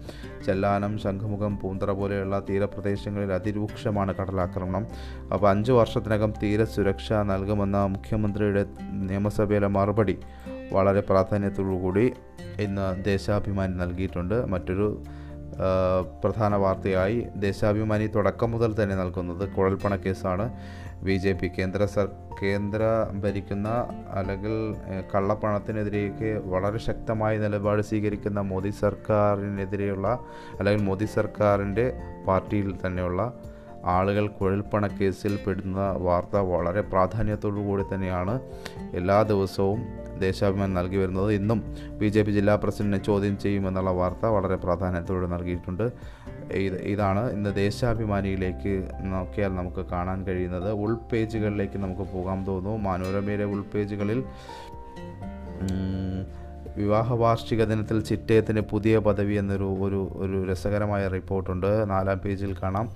ചെല്ലാനം ശംഖുമുഖം പൂന്തറ പോലെയുള്ള തീരപ്രദേശങ്ങളിൽ അതിരൂക്ഷമാണ് കടലാക്രമണം. അപ്പോൾ അഞ്ച് വർഷത്തിനകം തീരസുരക്ഷ നൽകുമെന്ന മുഖ്യമന്ത്രിയുടെ നിയമസഭയിലെ മറുപടി വളരെ പ്രാധാന്യത്തോടു കൂടി ഇന്ന് ദേശാഭിമാനി നൽകിയിട്ടുണ്ട്. മറ്റൊരു പ്രധാന വാർത്തയായി. ദേശാഭിമാനി തുടക്കം മുതൽ തന്നെ നൽകുന്നത് കുഴൽപ്പണ കേസാണ്. ബി ജെ പി കേന്ദ്ര സർ കേന്ദ്ര ഭരിക്കുന്ന അല്ലെങ്കിൽ കള്ളപ്പണത്തിനെതിരേക്ക് വളരെ ശക്തമായ നിലപാട് സ്വീകരിക്കുന്ന മോദി സർക്കാരിനെതിരെയുള്ള അല്ലെങ്കിൽ മോദി സർക്കാരിന്റെ പാർട്ടിയിൽ തന്നെയുള്ള ആളുകൾ കുഴൽപ്പണ കേസിൽ പെടുന്ന വാർത്ത വളരെ പ്രാധാന്യത്തോടു കൂടി തന്നെയാണ്. എല്ലാ ദിവസവും ദേശാഭിമാനി നൽകി വരുന്നത്. ഇന്നും ബി ജെ പി ജില്ലാ പ്രസിഡന്റിനെ ചോദ്യം ചെയ്യുമെന്നുള്ള വാർത്ത വളരെ പ്രാധാന്യത്തോടെ നൽകിയിട്ടുണ്ട്. ഇത് ഇതാണ് ഇന്ന് ദേശാഭിമാനിയിലേക്ക് നോക്കിയാൽ നമുക്ക് കാണാൻ കഴിയുന്നത്. ഉൾപേജുകളിലേക്ക് നമുക്ക് പോകാൻ തോന്നുന്നു. മനോരമയിലെ ഉൾപേജുകളിൽ വിവാഹ വാർഷിക ദിനത്തിൽ ചിറ്റയത്തിന് പുതിയ പദവി എന്നൊരു ഒരു ഒരു രസകരമായ റിപ്പോർട്ടുണ്ട്. നാലാം പേജിൽ കാണാം.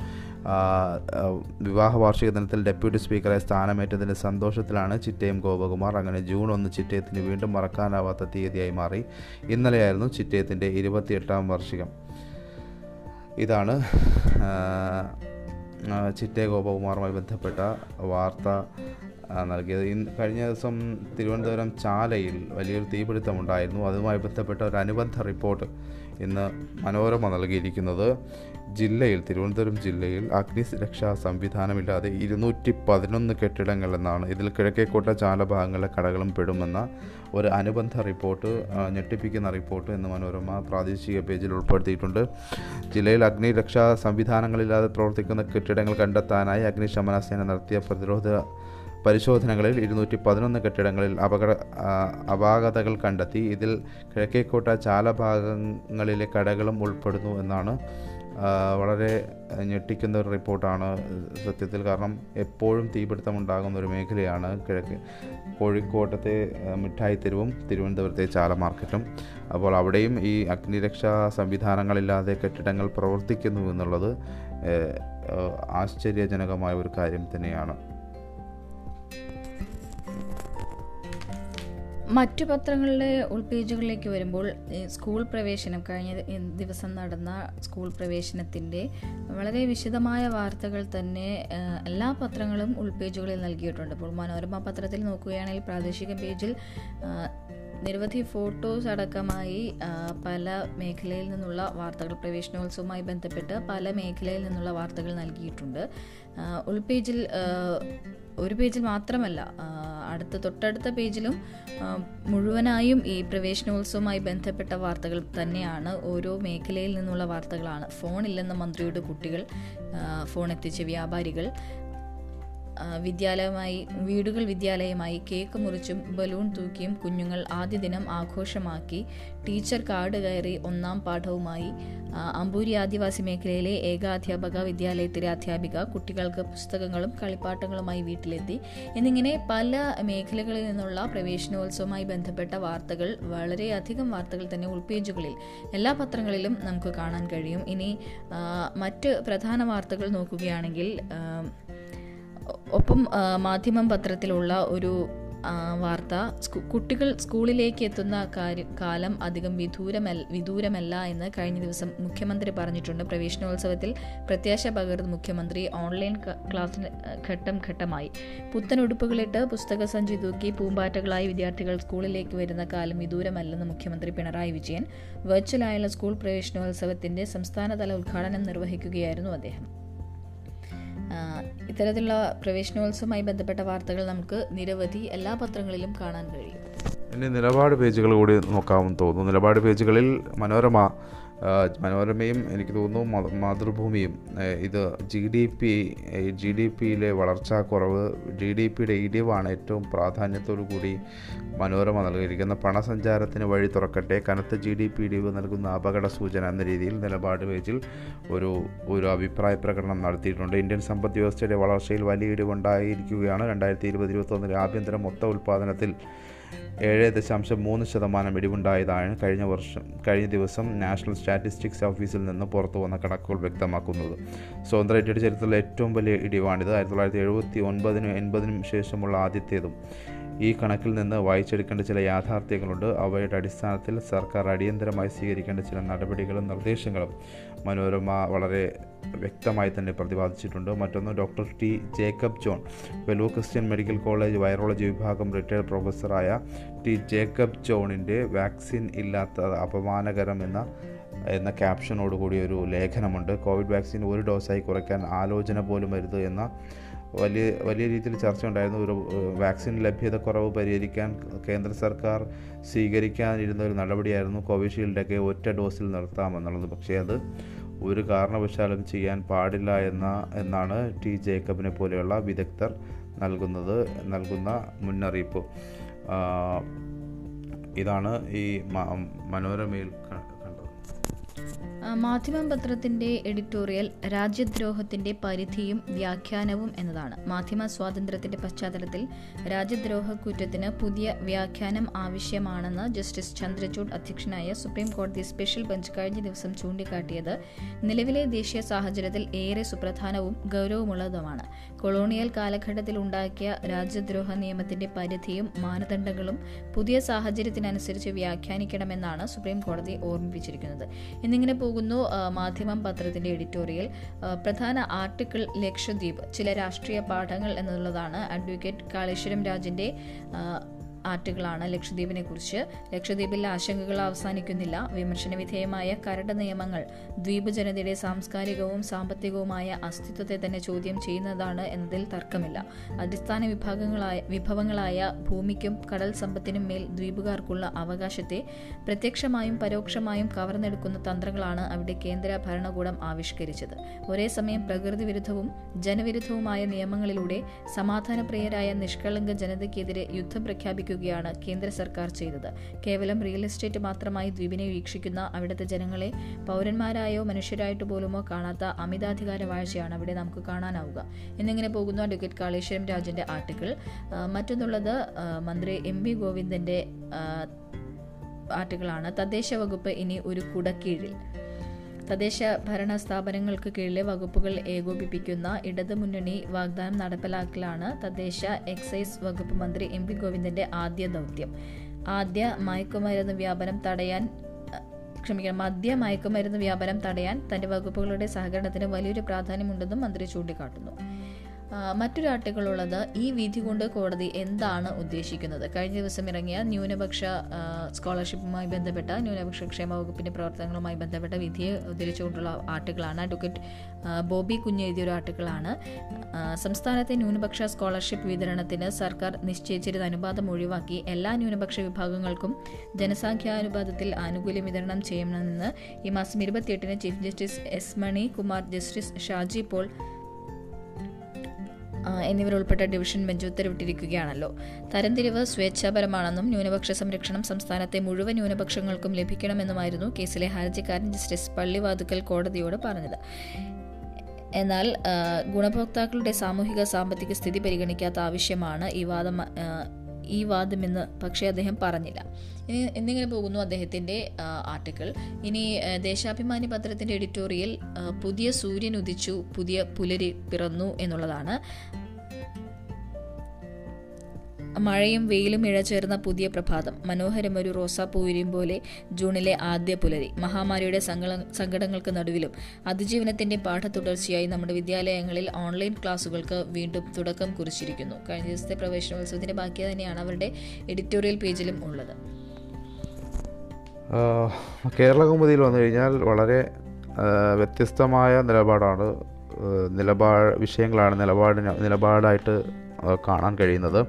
വിവാഹ വാർഷിക ദിനത്തിൽ ഡെപ്യൂട്ടി സ്പീക്കറായി സ്ഥാനമേറ്റതിന്റെ സന്തോഷത്തിലാണ് ചിറ്റയും ഗോപകുമാർ. അങ്ങനെ ജൂൺ ഒന്ന് ചിറ്റയത്തിന് വീണ്ടും മറക്കാനാവാത്ത തീയതിയായി മാറി. ഇന്നലെയായിരുന്നു ചിറ്റയത്തിന്റെ ഇരുപത്തിയെട്ടാം വാർഷികം. ഇതാണ് ചിറ്റേ ഗോപകുമാറുമായി ബന്ധപ്പെട്ട വാർത്ത നൽകിയത്. ഇന്ന് കഴിഞ്ഞ ദിവസം തിരുവനന്തപുരം ചാലയിൽ വലിയൊരു തീപിടുത്തമുണ്ടായിരുന്നു. അതുമായി ബന്ധപ്പെട്ട ഒരു അനുബന്ധ റിപ്പോർട്ട് ഇന്ന് മനോരമ നൽകിയിരിക്കുന്നത്. ജില്ലയിൽ തിരുവനന്തപുരം ജില്ലയിൽ അഗ്നി അഗ്നിരക്ഷാ സംവിധാനമില്ലാതെ ഇരുന്നൂറ്റി പതിനൊന്ന് കെട്ടിടങ്ങൾ എന്നാണ് ഇതിൽ കിഴക്കേക്കോട്ട ചാല ഭാഗങ്ങളിലെ കടകളും പെടുമെന്ന ഒരു അനുബന്ധ റിപ്പോർട്ട് ഞെട്ടിപ്പിക്കുന്ന റിപ്പോർട്ട് എന്ന് മനോരമ പ്രാദേശിക പേജിൽ ഉൾപ്പെടുത്തിയിട്ടുണ്ട്. ജില്ലയിൽ അഗ്നിരക്ഷാ സംവിധാനങ്ങളില്ലാതെ പ്രവർത്തിക്കുന്ന കെട്ടിടങ്ങൾ കണ്ടെത്താനായി അഗ്നിശമന സേന നടത്തിയ പ്രതിരോധ പരിശോധനകളിൽ ഇരുന്നൂറ്റി പതിനൊന്ന് കെട്ടിടങ്ങളിൽ അപകട അപാകതകൾ കണ്ടെത്തി. ഇതിൽ കിഴക്കേക്കോട്ട ചാല ഭാഗങ്ങളിലെ കടകളും ഉൾപ്പെടുന്നു എന്നാണ് വളരെ ഞെട്ടിക്കുന്ന ഒരു റിപ്പോർട്ടാണ് സത്യത്തിൽ. കാരണം എപ്പോഴും തീപിടുത്തം ഉണ്ടാകുന്ന ഒരു മേഖലയാണ് കിഴക്ക് കോഴിക്കോട്ടത്തെ മിഠായി തെരുവും തിരുവനന്തപുരത്തെ ചാല മാർക്കറ്റും. അപ്പോൾ അവിടെയും ഈ അഗ്നിരക്ഷാ സംവിധാനങ്ങളില്ലാതെ കെട്ടിടങ്ങൾ പ്രവർത്തിക്കുന്നു എന്നുള്ളത് ആശ്ചര്യജനകമായ ഒരു കാര്യം തന്നെയാണ്. മറ്റു പത്രങ്ങളുടെ ഉൾപേജുകളിലേക്ക് വരുമ്പോൾ സ്കൂൾ പ്രവേശനം കഴിഞ്ഞ ദിവസം നടന്ന സ്കൂൾ പ്രവേശനത്തിന്റെ വളരെ വിശദമായ വാർത്തകൾ തന്നെ എല്ലാ പത്രങ്ങളും ഉൾപേജുകളിൽ നൽകിയിട്ടുണ്ട്. ഇപ്പോൾ മനോരമ പത്രത്തിൽ നോക്കുകയാണെങ്കിൽ പ്രാദേശിക പേജിൽ നിരവധി ഫോട്ടോസ് അടക്കമായി പല മേഖലയിൽ നിന്നുള്ള വാർത്തകൾ പ്രവേശനോത്സവവുമായി ബന്ധപ്പെട്ട് പല മേഖലയിൽ നിന്നുള്ള വാർത്തകൾ നൽകിയിട്ടുണ്ട്. ഉൾപേജിൽ ഒരു പേജിൽ മാത്രമല്ല അടുത്ത തൊട്ടടുത്ത പേജിലും മുഴുവനായും ഈ പ്രവേശനോത്സവവുമായി ബന്ധപ്പെട്ട വാർത്തകൾ തന്നെയാണ് ഓരോ മേഖലയിൽ നിന്നുള്ള വാർത്തകളാണ്. ഫോണില്ലെന്ന മന്ത്രിയുടെ കുട്ടികൾ ഫോൺ എത്തിച്ച വ്യാപാരികൾ വിദ്യാലയമായി വീടുകൾ വിദ്യാലയമായി കേക്ക് മുറിച്ചും ബലൂൺ തൂക്കിയും കുഞ്ഞുങ്ങൾ ആദ്യ ദിനം ആഘോഷമാക്കി ടീച്ചർ കാർഡ് കയറി ഒന്നാം പാഠവുമായി അമ്പൂരി ആദിവാസി മേഖലയിലെ ഏകാധ്യാപക വിദ്യാലയത്തിലെ അധ്യാപിക കുട്ടികൾക്ക് പുസ്തകങ്ങളും കളിപ്പാട്ടങ്ങളുമായി വീട്ടിലെത്തി. എന്നിങ്ങനെ പല മേഖലകളിൽ നിന്നുള്ള പ്രവേശനോത്സവമായി ബന്ധപ്പെട്ട വാർത്തകൾ വളരെയധികം വാർത്തകൾ തന്നെ ഉൾപേജുകളിൽ എല്ലാ പത്രങ്ങളിലും നമുക്ക് കാണാൻ കഴിയും. ഇനി മറ്റ് പ്രധാന വാർത്തകൾ നോക്കുകയാണെങ്കിൽ ഒപ്പം മാധ്യമം പത്രത്തിലുള്ള ഒരു വാർത്ത കുട്ടികൾ സ്കൂളിലേക്ക് എത്തുന്ന കാര്യം കാലം അധികം വിദൂരമല്ല വിദൂരമല്ല എന്ന് കഴിഞ്ഞ ദിവസം മുഖ്യമന്ത്രി പറഞ്ഞിട്ടുണ്ട്. പ്രവേശനോത്സവത്തിൽ പ്രത്യാശ പകർന്ന് മുഖ്യമന്ത്രി ഓൺലൈൻ ക്ലാസ്സിന് ഘട്ടം ഘട്ടമായി. പുത്തൻ ഉടുപ്പുകളിട്ട് പുസ്തക സഞ്ചി തൂക്കി പൂമ്പാറ്റകളായി വിദ്യാർത്ഥികൾ സ്കൂളിലേക്ക് വരുന്ന കാലം വിദൂരമല്ലെന്ന് മുഖ്യമന്ത്രി പിണറായി വിജയൻ. വെർച്വലായുള്ള സ്കൂൾ പ്രവേശനോത്സവത്തിന്റെ സംസ്ഥാനതല ഉദ്ഘാടനം നിർവഹിക്കുകയായിരുന്നു അദ്ദേഹം. ഇത്തരത്തിലുള്ള പ്രവേശനോത്സവമായി ബന്ധപ്പെട്ട വാർത്തകൾ നമുക്ക് നിരവധി എല്ലാ പത്രങ്ങളിലും കാണാൻ കഴിയും. ഇനി നിലപാട് പേജുകൾ കൂടി നോക്കാമെന്ന് തോന്നുന്നു. നിലപാട് പേജുകളിൽ മനോരമ മനോരമയും എനിക്ക് തോന്നുന്നു മാതൃഭൂമിയും ഇത് G D P G D പിയിലെ വളർച്ചാ കുറവ് ജി ഡി പിയുടെ ഇടിവാണ് ഏറ്റവും പ്രാധാന്യത്തോടു കൂടി മനോരമ നൽകിയിരിക്കുന്ന പണസഞ്ചാരത്തിന് വഴി തുറക്കട്ടെ കനത്ത ജി ഡി പി ഇടിവ് നൽകുന്ന അപകട സൂചന എന്ന രീതിയിൽ നിലപാട് പേജിൽ ഒരു ഒരു അഭിപ്രായ പ്രകടനം നടത്തിയിട്ടുണ്ട്. ഇന്ത്യൻ സമ്പദ് വ്യവസ്ഥയുടെ വളർച്ചയിൽ വലിയ ഇടിവുണ്ടായിരിക്കുകയാണ്. രണ്ടായിരത്തി ഇരുപത് ഇരുപത്തൊന്നിലെ ആഭ്യന്തര മൊത്ത ഉൽപ്പാദനത്തിൽ ഏഴ് ദശാംശം മൂന്ന് ശതമാനം ഇടിവുണ്ടായതാണ് കഴിഞ്ഞ വർഷം കഴിഞ്ഞ ദിവസം നാഷണൽ സ്റ്റാറ്റിസ്റ്റിക്സ് ഓഫീസിൽ നിന്ന് പുറത്തു വന്ന കണക്കുകൾ വ്യക്തമാക്കുന്നത്. സ്വതന്ത്ര ഇന്ത്യയുടെ ചരിത്രത്തിലെ ഏറ്റവും വലിയ ഇടിവാണിത്. ആയിരത്തി തൊള്ളായിരത്തി എഴുപത്തി ഒൻപതിനും എൺപതിനും ശേഷമുള്ള ആദ്യത്തേതും. ഈ കണക്കിൽ നിന്ന് വായിച്ചെടുക്കേണ്ട ചില യാഥാർത്ഥ്യങ്ങളുണ്ട്. അവയുടെ അടിസ്ഥാനത്തിൽ സർക്കാർ അടിയന്തരമായി സ്വീകരിക്കേണ്ട ചില നടപടികളും നിർദ്ദേശങ്ങളും. മനോരമ വളരെ വ്യക്തമായി തന്നെ പ്രതിപാദിച്ചിട്ടുണ്ട്. മറ്റൊന്ന് doctor T Jacob John Vellore Christian Medical College virology വിഭാഗം റിട്ടയർഡ് പ്രൊഫസറായ ടി ജേക്കബ് ജോണിന്റെ വാക്സിൻ ഇല്ലാത്ത അപമാനകരം എന്ന എന്ന ക്യാപ്ഷനോട് കൂടി ഒരു ലേഖനമുണ്ട്. കോവിഡ് വാക്സിൻ ഒരു ഡോസായി കുറയ്ക്കാൻ ആലോചന പോലും വരുത് എന്ന വലിയ വലിയ രീതിയിൽ ചർച്ച ഉണ്ടായിരുന്നു ഒരു വാക്സിൻ ലഭ്യത കുറവ് പരിഹരിക്കാൻ കേന്ദ്ര സർക്കാർ സ്വീകരിക്കാനിരുന്ന ഒരു നടപടിയായിരുന്നു കോവിഷീൽഡൊക്കെ ഒറ്റ ഡോസിൽ നിർത്താമെന്നുള്ളത് പക്ഷേ അത് ഒരു കാരണവശാലും ചെയ്യാൻ പാടില്ല എന്ന എന്നാണ് ടി ജേക്കബിനെ പോലെയുള്ള വിദഗ്ധർ നൽകുന്നത് നൽകുന്ന മുന്നറിയിപ്പ്. ഇതാണ് ഈ മനോരമയിൽ മാധ്യമം പത്രത്തിന്റെ എഡിറ്റോറിയൽ രാജ്യദ്രോഹത്തിന്റെ പരിധിയും വ്യാഖ്യാനവും എന്നതാണ്. മാധ്യമ സ്വാതന്ത്ര്യത്തിന്റെ പശ്ചാത്തലത്തിൽ രാജ്യദ്രോഹ കുറ്റത്തിന് പുതിയ വ്യാഖ്യാനം ആവശ്യമാണെന്ന് ജസ്റ്റിസ് ചന്ദ്രചൂഡ് അധ്യക്ഷനായ സുപ്രീം കോടതി സ്പെഷ്യൽ ബെഞ്ച് കഴിഞ്ഞ ദിവസം ചൂണ്ടിക്കാട്ടിയത് നിലവിലെ ദേശീയ സാഹചര്യത്തിൽ ഏറെ സുപ്രധാനവും ഗൗരവമുള്ളതുമാണ്. കൊളോണിയൽ കാലഘട്ടത്തിൽ ഉണ്ടാക്കിയ രാജ്യദ്രോഹ നിയമത്തിന്റെ പരിധിയും മാനദണ്ഡങ്ങളും പുതിയ സാഹചര്യത്തിനനുസരിച്ച് വ്യാഖ്യാനിക്കണമെന്നാണ് സുപ്രീം കോടതി ഓർമ്മിപ്പിച്ചിരിക്കുന്നത്. എന്നിങ്ങനെ പോകുന്നു മാധ്യമം പത്രത്തിന്റെ എഡിറ്റോറിയൽ. പ്രധാന ആർട്ടിക്കിൾ ലക്ഷദ്വീപ് ചില രാഷ്ട്രീയ പാഠങ്ങൾ എന്നുള്ളതാണ്. അഡ്വക്കേറ്റ് കാളേശ്വരം രാജിന്റെ ആർട്ടുകളാണ് ലക്ഷദ്വീപിനെ കുറിച്ച് ലക്ഷദ്വീപിൽ ആശങ്കകൾ അവസാനിക്കുന്നില്ല. വിമർശന വിധേയമായ കരട് നിയമങ്ങൾ ദ്വീപ് ജനതയുടെ സാംസ്കാരികവും സാമ്പത്തികവുമായ അസ്തിത്വത്തെ തന്നെ ചോദ്യം ചെയ്യുന്നതാണ് എന്നതിൽ തർക്കമില്ല. അടിസ്ഥാന വിഭാഗങ്ങളായ വിഭവങ്ങളായ ഭൂമിക്കും കടൽ സമ്പത്തിനും മേൽ ദ്വീപുകാർക്കുള്ള അവകാശത്തെ പ്രത്യക്ഷമായും പരോക്ഷമായും കവർന്നെടുക്കുന്ന തന്ത്രങ്ങളാണ് അവിടെ കേന്ദ്ര ഭരണകൂടം ആവിഷ്കരിച്ചത്. ഒരേ സമയം പ്രകൃതി വിരുദ്ധവും ജനവിരുദ്ധവുമായ നിയമങ്ങളിലൂടെ സമാധാനപ്രിയരായ നിഷ്കളങ്ക ജനതയ്ക്കെതിരെ യുദ്ധം പ്രഖ്യാപിക്കുക ാണ് കേന്ദ്ര സർക്കാർ ചെയ്തത്. കേവലം റിയൽ എസ്റ്റേറ്റ് മാത്രമായി ദ്വീപിനെ വീക്ഷിക്കുന്ന അവിടുത്തെ ജനങ്ങളെ പൗരന്മാരായോ മനുഷ്യരായിട്ട് പോലുമോ കാണാത്ത അമിതാധികാര വാഴ്ചയാണ് അവിടെ നമുക്ക് കാണാനാവുക. എന്നിങ്ങനെ പോകുന്നു അഡ്വക്കേറ്റ് കാളേശ്വരം രാജന്റെ ആർട്ടിക്കിൾ. മറ്റൊന്നുള്ളത് മന്ത്രി എം വി ഗോവിന്ദന്റെ ആർട്ടിക്കിളാണ്. തദ്ദേശ വകുപ്പ് ഇനി ഒരു കുടക്കീഴിൽ. തദ്ദേശ ഭരണ സ്ഥാപനങ്ങൾക്ക് കീഴിലെ വകുപ്പുകൾ ഏകോപിപ്പിക്കുന്ന ഇടതുമുന്നണി വാഗ്ദാനം നടപ്പിലാക്കലാണ് തദ്ദേശ എക്സൈസ് വകുപ്പ് മന്ത്രി എം പി ഗോവിന്ദന്റെ ആദ്യ ദൗത്യം. ആദ്യ മയക്കുമരുന്ന് വ്യാപനം തടയാൻ ക്ഷമിക്കണം മദ്യ മയക്കുമരുന്ന് വ്യാപനം തടയാൻ തന്റെ വകുപ്പുകളുടെ സഹകരണത്തിന് വലിയൊരു പ്രാധാന്യമുണ്ടെന്നും മന്ത്രി ചൂണ്ടിക്കാട്ടുന്നു. മറ്റൊരു ആർട്ടിക്കിൾ ഉള്ളത് ഈ വിധി കൊണ്ട് കോടതി എന്താണ് ഉദ്ദേശിക്കുന്നത്? കഴിഞ്ഞ ദിവസം ഇറങ്ങിയ ന്യൂനപക്ഷ സ്കോളർഷിപ്പുമായി ബന്ധപ്പെട്ട ന്യൂനപക്ഷ ക്ഷേമ വകുപ്പിന്റെ പ്രവർത്തനങ്ങളുമായി ബന്ധപ്പെട്ട വിധിയെ ഉദ്ധരിച്ചുകൊണ്ടുള്ള ആർട്ടിക്കിളാണ് അഡ്വക്കേറ്റ് ബോബി കുഞ്ഞ് എഴുതിയൊരു ആർട്ടിക്കിളാണ് സംസ്ഥാനത്തെ ന്യൂനപക്ഷ സ്കോളർഷിപ്പ് വിതരണത്തിന് സർക്കാർ നിശ്ചയിച്ചിരുന്ന അനുപാതം ഒഴിവാക്കി എല്ലാ ന്യൂനപക്ഷ വിഭാഗങ്ങൾക്കും ജനസംഖ്യാനുപാതത്തിൽ ആനുകൂല്യം വിതരണം ചെയ്യണമെന്ന് ഈ മാസം ഇരുപത്തിയെട്ടിന് Chief Justice S Mani Kumar Justice Shaji Paul എന്നിവരുൾപ്പെട്ട division bench ഉത്തരവിട്ടിരിക്കുകയാണല്ലോ. തരംതിരിവ് സ്വേച്ഛാപരമാണെന്നും ന്യൂനപക്ഷ സംരക്ഷണം സംസ്ഥാനത്തെ മുഴുവൻ ന്യൂനപക്ഷങ്ങൾക്കും ലഭിക്കണമെന്നുമായിരുന്നു കേസിലെ ഹർജിക്കാരൻ ജസ്റ്റിസ് പള്ളിവാതുക്കൽ കോടതിയോട് പറഞ്ഞത്. എന്നാൽ ഗുണഭോക്താക്കളുടെ സാമൂഹിക സാമ്പത്തിക സ്ഥിതി പരിഗണിക്കാത്ത ആവശ്യമാണ് ഈ വാദം ഈ വാദമെന്ന് പക്ഷേ അദ്ദേഹം പറഞ്ഞില്ല. ഇനി എന്നിങ്ങനെ പോകുന്നു അദ്ദേഹത്തിന്റെ ആർട്ടിക്കിൾ. ഇനി ദേശാഭിമാനി പത്രത്തിന്റെ എഡിറ്റോറിയൽ പുതിയ സൂര്യൻ ഉദിച്ചു പുതിയ പുലരി പിറന്നു എന്നുള്ളതാണ്. മഴയും വെയിലും ഇഴചേർന്ന പുതിയ പ്രഭാതം. മനോഹരമൊരു റോസാപ്പൂവിരിയും പോലെ ജൂണിലെ ആദ്യ പുലരി. മഹാമാരിയുടെ സങ്കടങ്ങൾക്ക് നടുവിലും അതിജീവനത്തിന്റെ പാഠത്തുടർച്ചയായി നമ്മുടെ വിദ്യാലയങ്ങളിൽ ഓൺലൈൻ ക്ലാസുകൾക്ക് വീണ്ടും തുടക്കം കുറിച്ചിരിക്കുന്നു. കഴിഞ്ഞ ദിവസത്തെ പ്രവേശനോത്സവത്തിന്റെ ബാക്കി തന്നെയാണ് അവരുടെ എഡിറ്റോറിയൽ പേജിലും ഉള്ളത്. കേരള കൗമുദിയിൽ വന്നു കഴിഞ്ഞാൽ വളരെ വ്യത്യസ്തമായ നിലപാടാണ് നിലപാട് വിഷയങ്ങളാണ് നിലപാടിന് നിലപാടായിട്ട് കാണാൻ കഴിയുന്നത്.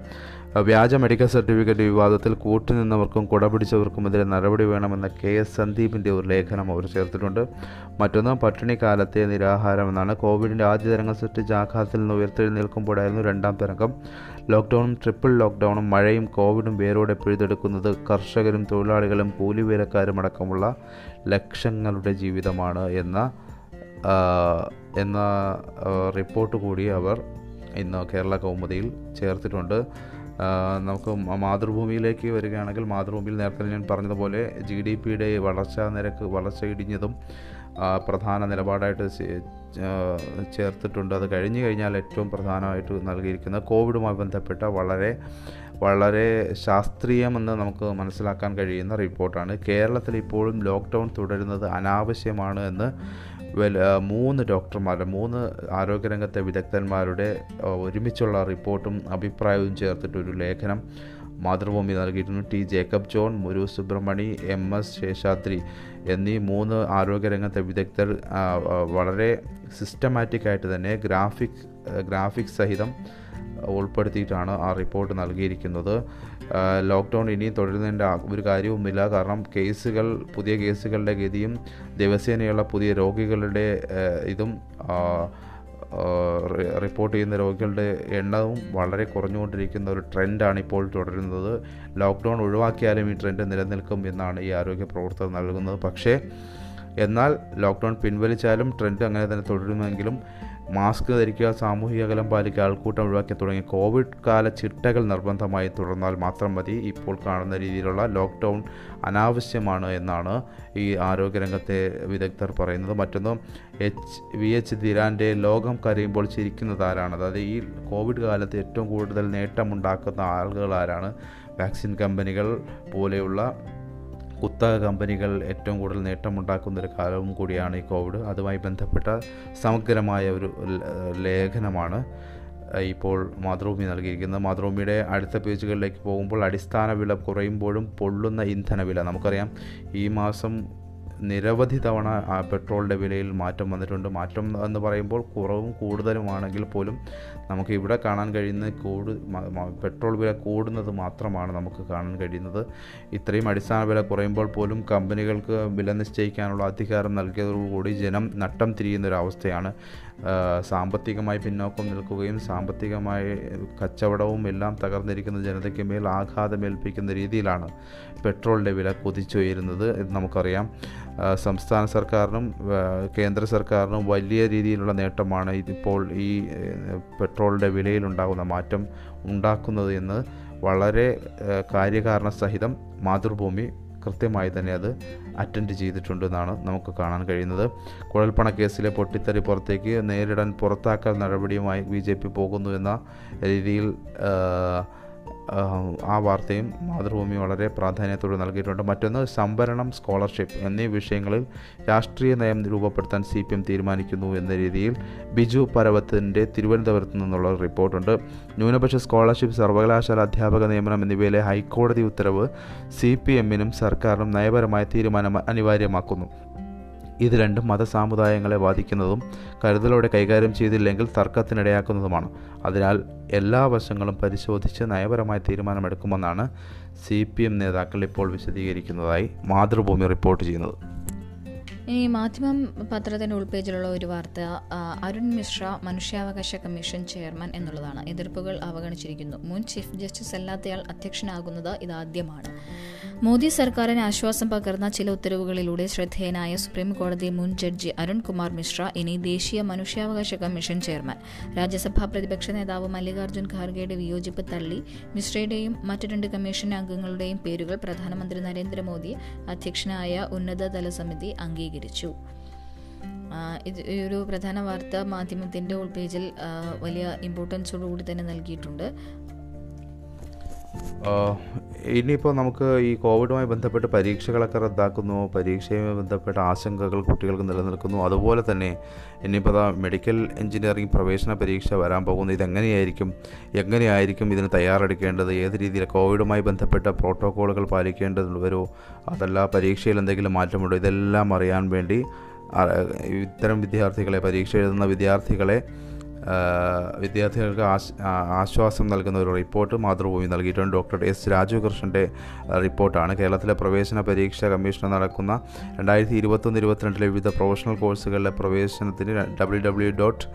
വ്യാജ മെഡിക്കൽ സർട്ടിഫിക്കറ്റ് വിവാദത്തിൽ കൂട്ടുനിന്നവർക്കും കുടപിടിച്ചവർക്കുമെതിരെ നടപടി വേണമെന്ന കെ എസ് സന്ദീപിന്റെ ഒരു ലേഖനം അവർ ചേർത്തിട്ടുണ്ട്. മറ്റൊന്ന് പട്ടിണിക്കാലത്തെ നിരാഹാരം എന്നാണ് കോവിഡിന്റെ ആദ്യ തരംഗം സൃഷ്ടിച്ച ആഘാതത്തിൽ നിന്ന് ഉയർത്തെഴുന്നേൽക്കുമ്പോഴായിരുന്നു രണ്ടാം തരംഗം. ലോക്ക്ഡൗണും ട്രിപ്പിൾ ലോക്ക്ഡൗണും മഴയും കോവിഡും വേരോടെ പിഴുതെടുക്കുന്നത് കർഷകരും തൊഴിലാളികളും കൂലിവേലക്കാരും അടക്കമുള്ള ലക്ഷങ്ങളുടെ ജീവിതമാണ് എന്ന എന്ന റിപ്പോർട്ട് കൂടി അവർ ഇന്ന് കേരള കൗമുദിയിൽ ചേർത്തിട്ടുണ്ട്. നമുക്ക് മാതൃഭൂമിയിലേക്ക് വരികയാണെങ്കിൽ മാതൃഭൂമിയിൽ നേരത്തെ ഞാൻ പറഞ്ഞതുപോലെ ജി ഡി പിയുടെ വളർച്ചാ നിരക്ക് വളർച്ച ഇടിഞ്ഞതും പ്രധാന നിലപാടായിട്ട് ചേർത്തിട്ടുണ്ട്. അത് കഴിഞ്ഞു കഴിഞ്ഞാൽ ഏറ്റവും പ്രധാനമായിട്ട് നൽകിയിരിക്കുന്നത് കോവിഡുമായി ബന്ധപ്പെട്ട വളരെ വളരെ ശാസ്ത്രീയമെന്ന് നമുക്ക് മനസ്സിലാക്കാൻ കഴിയുന്ന റിപ്പോർട്ടാണ്. കേരളത്തിൽ ഇപ്പോഴും ലോക്ക്ഡൗൺ തുടരുന്നത് അനാവശ്യമാണ് എന്ന് മൂന്ന് ഡോക്ടർമാരുടെ മൂന്ന് ആരോഗ്യരംഗത്തെ വിദഗ്ധന്മാരുടെ ഒരുമിച്ചുള്ള റിപ്പോർട്ടും അഭിപ്രായവും ചേർത്തിട്ടൊരു ലേഖനം മാതൃഭൂമി നൽകിയിട്ടുണ്ട് T. Jacob John Muru Subramani M. S. Seshadri എന്നീ മൂന്ന് ആരോഗ്യരംഗത്തെ വിദഗ്ധർ വളരെ സിസ്റ്റമാറ്റിക്കായിട്ട് തന്നെ ഗ്രാഫിക് ഗ്രാഫിക്സ് സഹിതം ഉൾപ്പെടുത്തിയിട്ടാണ് ആ റിപ്പോർട്ട് നൽകിയിരിക്കുന്നത്. ലോക്ക്ഡൗൺ ഇനിയും തുടരുന്നതിന്റെ ഒരു കാര്യവുമില്ല. കാരണം കേസുകൾ പുതിയ കേസുകളുടെ ഗതിയും ദിവസേനയുള്ള പുതിയ രോഗികളുടെ ഇതും റിപ്പോർട്ട് ചെയ്യുന്ന രോഗികളുടെ എണ്ണവും വളരെ കുറഞ്ഞുകൊണ്ടിരിക്കുന്ന ഒരു ട്രെൻഡാണ് ഇപ്പോൾ തുടരുന്നത്. ലോക്ക്ഡൗൺ ഒഴിവാക്കിയാലും ഈ ട്രെൻഡ് നിലനിൽക്കും എന്നാണ് ഈ ആരോഗ്യ പ്രവർത്തകർ നൽകുന്നത്. പക്ഷേ എന്നാൽ ലോക്ക്ഡൗൺ പിൻവലിച്ചാലും ട്രെൻഡ് അങ്ങനെ തന്നെ തുടരുമെങ്കിലും മാസ്ക് ധരിക്കുക സാമൂഹിക അകലം പാലിക്കുക ആൾക്കൂട്ടം ഒഴിവാക്കി തുടങ്ങി കോവിഡ് കാല ചിട്ടകൾ നിർബന്ധമായി തുടർന്നാൽ മാത്രം മതി. ഇപ്പോൾ കാണുന്ന രീതിയിലുള്ള ലോക്ക്ഡൗൺ അനാവശ്യമാണ് എന്നാണ് ഈ ആരോഗ്യരംഗത്തെ വിദഗ്ധർ പറയുന്നത്. മറ്റൊന്ന് എച്ച് വി എച്ച് ധിരാന്റെ ലോകം കരയുമ്പോൾ ചിരിക്കുന്നത് ആരാണ്? അതായത് ഈ കോവിഡ് കാലത്ത് ഏറ്റവും കൂടുതൽ നേട്ടമുണ്ടാക്കുന്ന ആളുകൾ ആരാണ്? വാക്സിൻ കമ്പനികൾ പോലെയുള്ള കുത്തക കമ്പനികൾ ഏറ്റവും കൂടുതൽ നേട്ടമുണ്ടാക്കുന്ന ഒരു കാലവും കൂടിയാണ് ഈ കോവിഡ്. അതുമായി ബന്ധപ്പെട്ട സമഗ്രമായ ഒരു ലേഖനമാണ് ഇപ്പോൾ മാതൃഭൂമി നൽകിയിരിക്കുന്നത്. മാതൃഭൂമിയുടെ അടുത്ത പേജുകളിലേക്ക് പോകുമ്പോൾ അടിസ്ഥാന വില കുറയുമ്പോഴും പൊള്ളുന്ന ഇന്ധന വില. നമുക്കറിയാം ഈ മാസം നിരവധി തവണ പെട്രോളിന്റെ വിലയിൽ മാറ്റം വന്നിട്ടുണ്ട്. മാറ്റം എന്ന് പറയുമ്പോൾ കുറവും കൂടുതലുമാണെങ്കിൽ പോലും നമുക്ക് ഇവിടെ കാണാൻ കഴിയുന്ന കൂട് പെട്രോൾ വില കൂടുന്നത് മാത്രമാണ് നമുക്ക് കാണാൻ കഴിയുന്നത്. ഇത്രയും അടിസ്ഥാന വില കുറയുമ്പോൾ പോലും കമ്പനികൾക്ക് വില നിശ്ചയിക്കാനുള്ള അധികാരം നൽകിയതോടുകൂടി ജനം നട്ടം തിരിയുന്ന ഒരു അവസ്ഥയാണ്. സാമ്പത്തികമായി പിന്നോക്കം നിൽക്കുകയും സാമ്പത്തികമായി കച്ചവടവും എല്ലാം തകർന്നിരിക്കുന്ന ജനതയ്ക്ക് മേൽ ആഘാതമേൽപ്പിക്കുന്ന രീതിയിലാണ് പെട്രോളിന്റെ വില കുതിച്ചുയരുന്നത് എന്ന് നമുക്കറിയാം. സംസ്ഥാന സർക്കാരിനും കേന്ദ്ര സർക്കാരിനും വലിയ രീതിയിലുള്ള നേട്ടമാണ് ഇതിപ്പോൾ ഈ ഏഹ്, പെട്രോളിന്റെ വിലയിലുണ്ടാകുന്ന മാറ്റം ഉണ്ടാക്കുന്നത് എന്ന് വളരെ കാര്യകാരണ സഹിതം മാതൃഭൂമി കൃത്യമായി തന്നെ അത് അറ്റൻഡ് ചെയ്തിട്ടുണ്ടെന്നാണ് നമുക്ക് കാണാൻ കഴിയുന്നത്. കുഴൽപ്പണ കേസിലെ പൊട്ടിത്തെറി പുറത്തേക്ക് നേരിടാൻ പുറത്താക്കൽ നടപടിയുമായി ബി ജെ പി പോകുന്നു എന്ന രീതിയിൽ ആ, വാർത്തയും മാതൃഭൂമി വളരെ പ്രാധാന്യത്തോടെ നൽകിയിട്ടുണ്ട്. മറ്റൊന്ന് സംവരണം സ്കോളർഷിപ്പ് എന്നീ വിഷയങ്ങളിൽ രാഷ്ട്രീയ നയം രൂപപ്പെടുത്താൻ സി പി എം തീരുമാനിക്കുന്നു എന്ന രീതിയിൽ ബിജു പരവത്തിന്റെ തിരുവനന്തപുരത്ത് നിന്നുള്ള റിപ്പോർട്ടുണ്ട്. ന്യൂനപക്ഷ സ്കോളർഷിപ്പ് സർവകലാശാല അധ്യാപക നിയമനം എന്നിവയിലെ ഹൈക്കോടതി ഉത്തരവ് സി പി എമ്മിനും സർക്കാരിനും നയപരമായ തീരുമാനം അനിവാര്യമാക്കുന്നു. ഇത് രണ്ടും മതസാമുദായങ്ങളെ ബാധിക്കുന്നതും കരുതലോടെ കൈകാര്യം ചെയ്തില്ലെങ്കിൽ തർക്കത്തിനിടയാക്കുന്നതുമാണ്. അതിനാൽ എല്ലാ വശങ്ങളും പരിശോധിച്ച് നയപരമായ തീരുമാനമെടുക്കുമെന്നാണ് സി പി എം നേതാക്കൾ ഇപ്പോൾ വിശദീകരിക്കുന്നതായി മാതൃഭൂമി റിപ്പോർട്ട് ചെയ്യുന്നത്. ഈ മാധ്യമം പത്രത്തിന്റെ ഉൾപേജിലുള്ള ഒരു വാർത്ത അരുൺ മിശ്ര മനുഷ്യാവകാശ കമ്മീഷൻ ചെയർമാൻ എന്നുള്ളതാണ്. എതിർപ്പുകൾ അവഗണിച്ചിരിക്കുന്നു. മുൻ ചീഫ് ജസ്റ്റിസ് അല്ലാത്തയാൾ അധ്യക്ഷനാകുന്നത് ഇതാദ്യമാണ്. മോദി സർക്കാരിന് ആശ്വാസം പകർന്ന ചില ഉത്തരവുകളിലൂടെ ശ്രദ്ധേയനായ സുപ്രീം കോടതി മുൻ ജഡ്ജി അരുൺകുമാർ മിശ്ര ഇനി ദേശീയ മനുഷ്യാവകാശ കമ്മീഷൻ ചെയർമാൻ. രാജ്യസഭാ പ്രതിപക്ഷ നേതാവ് മല്ലികാർജുൻ ഖാർഗെയുടെ വിയോജിപ്പ് തള്ളി. മിശ്രയുടെയും മറ്റു രണ്ട് കമ്മീഷൻ അംഗങ്ങളുടെയും പേരുകൾ പ്രധാനമന്ത്രി നരേന്ദ്രമോദി അധ്യക്ഷനായ ഉന്നതതല സമിതി അംഗീകരിച്ചു. ഇത് ഒരു പ്രധാന വാർത്ത മാധ്യമത്തിന്റെ ഉൾപേജിൽ പേജിൽ വലിയ ഇമ്പോർട്ടൻസോടുകൂടി തന്നെ നൽകിയിട്ടുണ്ട്. ഇനിയിപ്പോൾ നമുക്ക് ഈ കോവിഡുമായി ബന്ധപ്പെട്ട് പരീക്ഷകളൊക്കെ റദ്ദാക്കുന്നു പരീക്ഷയുമായി ബന്ധപ്പെട്ട ആശങ്കകൾ കുട്ടികൾക്ക് നിലനിൽക്കുന്നു. അതുപോലെ തന്നെ ഇനിയിപ്പോൾ മെഡിക്കൽ എഞ്ചിനീയറിംഗ് പ്രവേശന പരീക്ഷ വരാൻ പോകുന്നു. ഇതെങ്ങനെയായിരിക്കും? എങ്ങനെയായിരിക്കും ഇതിന് തയ്യാറെടുക്കേണ്ടത്? ഏത് രീതിയിൽ കോവിഡുമായി ബന്ധപ്പെട്ട പ്രോട്ടോക്കോളുകൾ പാലിക്കേണ്ടത് അതല്ല പരീക്ഷയിൽ എന്തെങ്കിലും മാറ്റമുണ്ടോ? ഇതെല്ലാം അറിയാൻ വേണ്ടി ഇത്തരം വിദ്യാർത്ഥികളെ പരീക്ഷ എഴുതുന്ന വിദ്യാർത്ഥികളെ വിദ്യാർത്ഥികൾക്ക് ആശ് ആശ്വാസം നൽകുന്ന ഒരു റിപ്പോർട്ട് മാതൃഭൂമി നൽകിയിട്ടുണ്ട്. ഡോക്ടർ എസ് രാജുകൃഷ്ണന്റെ റിപ്പോർട്ടാണ്. കേരളത്തിലെ പ്രവേശന പരീക്ഷ കമ്മീഷൻ നടക്കുന്ന രണ്ടായിരത്തി ഇരുപത്തൊന്ന് ഇരുപത്തിരണ്ടിലെ വിവിധ പ്രൊഫഷണൽ കോഴ്സുകളിലെ പ്രവേശനത്തിന് W W dot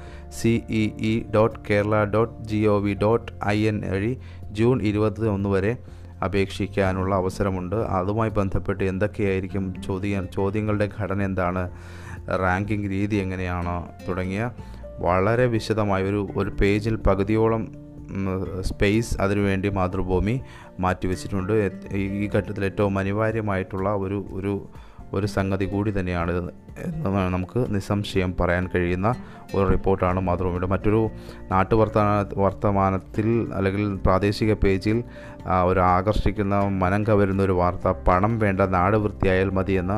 C E E dot Kerala dot G O V dot I N വഴി ജൂൺ ഇരുപത്തി ഒന്ന് വരെ അപേക്ഷിക്കാനുള്ള അവസരമുണ്ട്. അതുമായി ബന്ധപ്പെട്ട് എന്തൊക്കെയായിരിക്കും ചോദ്യ ചോദ്യങ്ങളുടെ ഘടന എന്താണ്? റാങ്കിംഗ് രീതി എങ്ങനെയാണ് തുടങ്ങിയ വളരെ വിശദമായ ഒരു ഒരു പേജിൽ പകുതിയോളം സ്പേസ് അതിനുവേണ്ടി മാതൃഭൂമി മാറ്റിവെച്ചിട്ടുണ്ട്. ഈ ഘട്ടത്തിൽ ഏറ്റവും അനിവാര്യമായിട്ടുള്ള ഒരു ഒരു ഒരു സംഗതി കൂടി തന്നെയാണ് എന്ന് നമുക്ക് നിസ്സംശയം പറയാൻ കഴിയുന്ന ഒരു റിപ്പോർട്ടാണ് മാതൃഭൂമിയുടെ. മറ്റൊരു നാട്ടു വർത്തമാന വർത്തമാനത്തിൽ അല്ലെങ്കിൽ പ്രാദേശിക പേജിൽ ഒരു ആകർഷിക്കുന്ന മനം കവരുന്ന ഒരു വാർത്ത പണം വേണ്ട നാട് വൃത്തിയായാൽ മതി എന്ന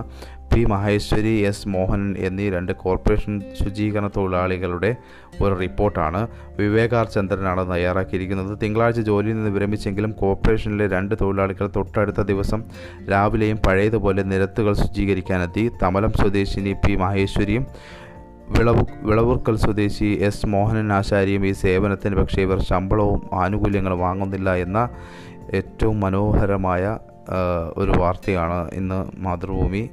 പി മഹേശ്വരി എസ് മോഹൻ എന്നീ രണ്ട് കോർപ്പറേഷൻ ശുചീകരണ തൊഴിലാളികളുടെ ഒരു റിപ്പോർട്ടാണ്. വിവേകാർ ചന്ദ്രനാണ് തയ്യാറാക്കിയിരിക്കുന്നത്. തിങ്കളാഴ്ച ജോലിയിൽ നിന്ന് വിരമിച്ചെങ്കിലും കോർപ്പറേഷനിലെ രണ്ട് തൊഴിലാളികൾ തൊട്ടടുത്ത ദിവസം രാവിലെയും പഴയതുപോലെ നിരത്തുകൾ ശുചീകരിക്കാനെത്തി. തമലം സ്വദേശിനി പി മഹേശ്വരിയും വിളവു വിളവുർക്കൽ സ്വദേശി എസ് മോഹനൻ ആശാരിയും ഈ സേവനത്തിന് പക്ഷേ ഇവർ ശമ്പളവും ആനുകൂല്യങ്ങളും വാങ്ങുന്നില്ല എന്ന ഏറ്റവും മനോഹരമായ ഒരു വാർത്തയാണ് ഇന്ന് മാതൃഭൂമി.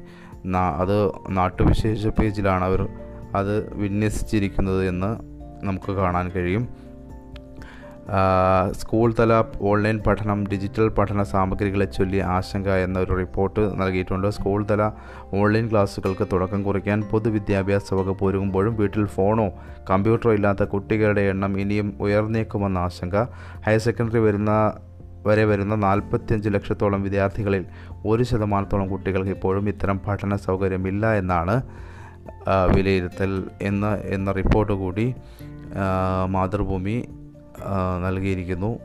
അത് നാട്ടുവിശേഷ പേജിലാണ് അവർ അത് വിന്യസിച്ചിരിക്കുന്നത് എന്ന് നമുക്ക് കാണാൻ കഴിയും. സ്കൂൾ തല ഓൺലൈൻ പഠനം ഡിജിറ്റൽ പഠന സാമഗ്രികളെ ചൊല്ലി ആശങ്ക എന്നൊരു റിപ്പോർട്ട് നൽകിയിട്ടുണ്ട്. സ്കൂൾ തല ഓൺലൈൻ ക്ലാസ്സുകൾക്ക് തുടക്കം കുറിക്കാൻ പൊതുവിദ്യാഭ്യാസ വകുപ്പ് ഒരുങ്ങുമ്പോഴും വീട്ടിൽ ഫോണോ കമ്പ്യൂട്ടറോ ഇല്ലാത്ത കുട്ടികളുടെ എണ്ണം ഇനിയും ഉയർന്നേക്കുമെന്ന ആശങ്ക. ഹയർ സെക്കൻഡറി വരുന്ന വരെ വരുന്ന നാൽപ്പത്തിയഞ്ച് ലക്ഷത്തോളം വിദ്യാർത്ഥികളിൽ ഒരു ശതമാനത്തോളം കുട്ടികൾക്ക് ഇപ്പോഴും ഇത്തരം പഠന സൗകര്യമില്ല എന്നാണ് വിലയിരുത്തൽ എന്ന എന്ന റിപ്പോർട്ട് കൂടി മാതൃഭൂമി നൽകിയിരിക്കുന്നു.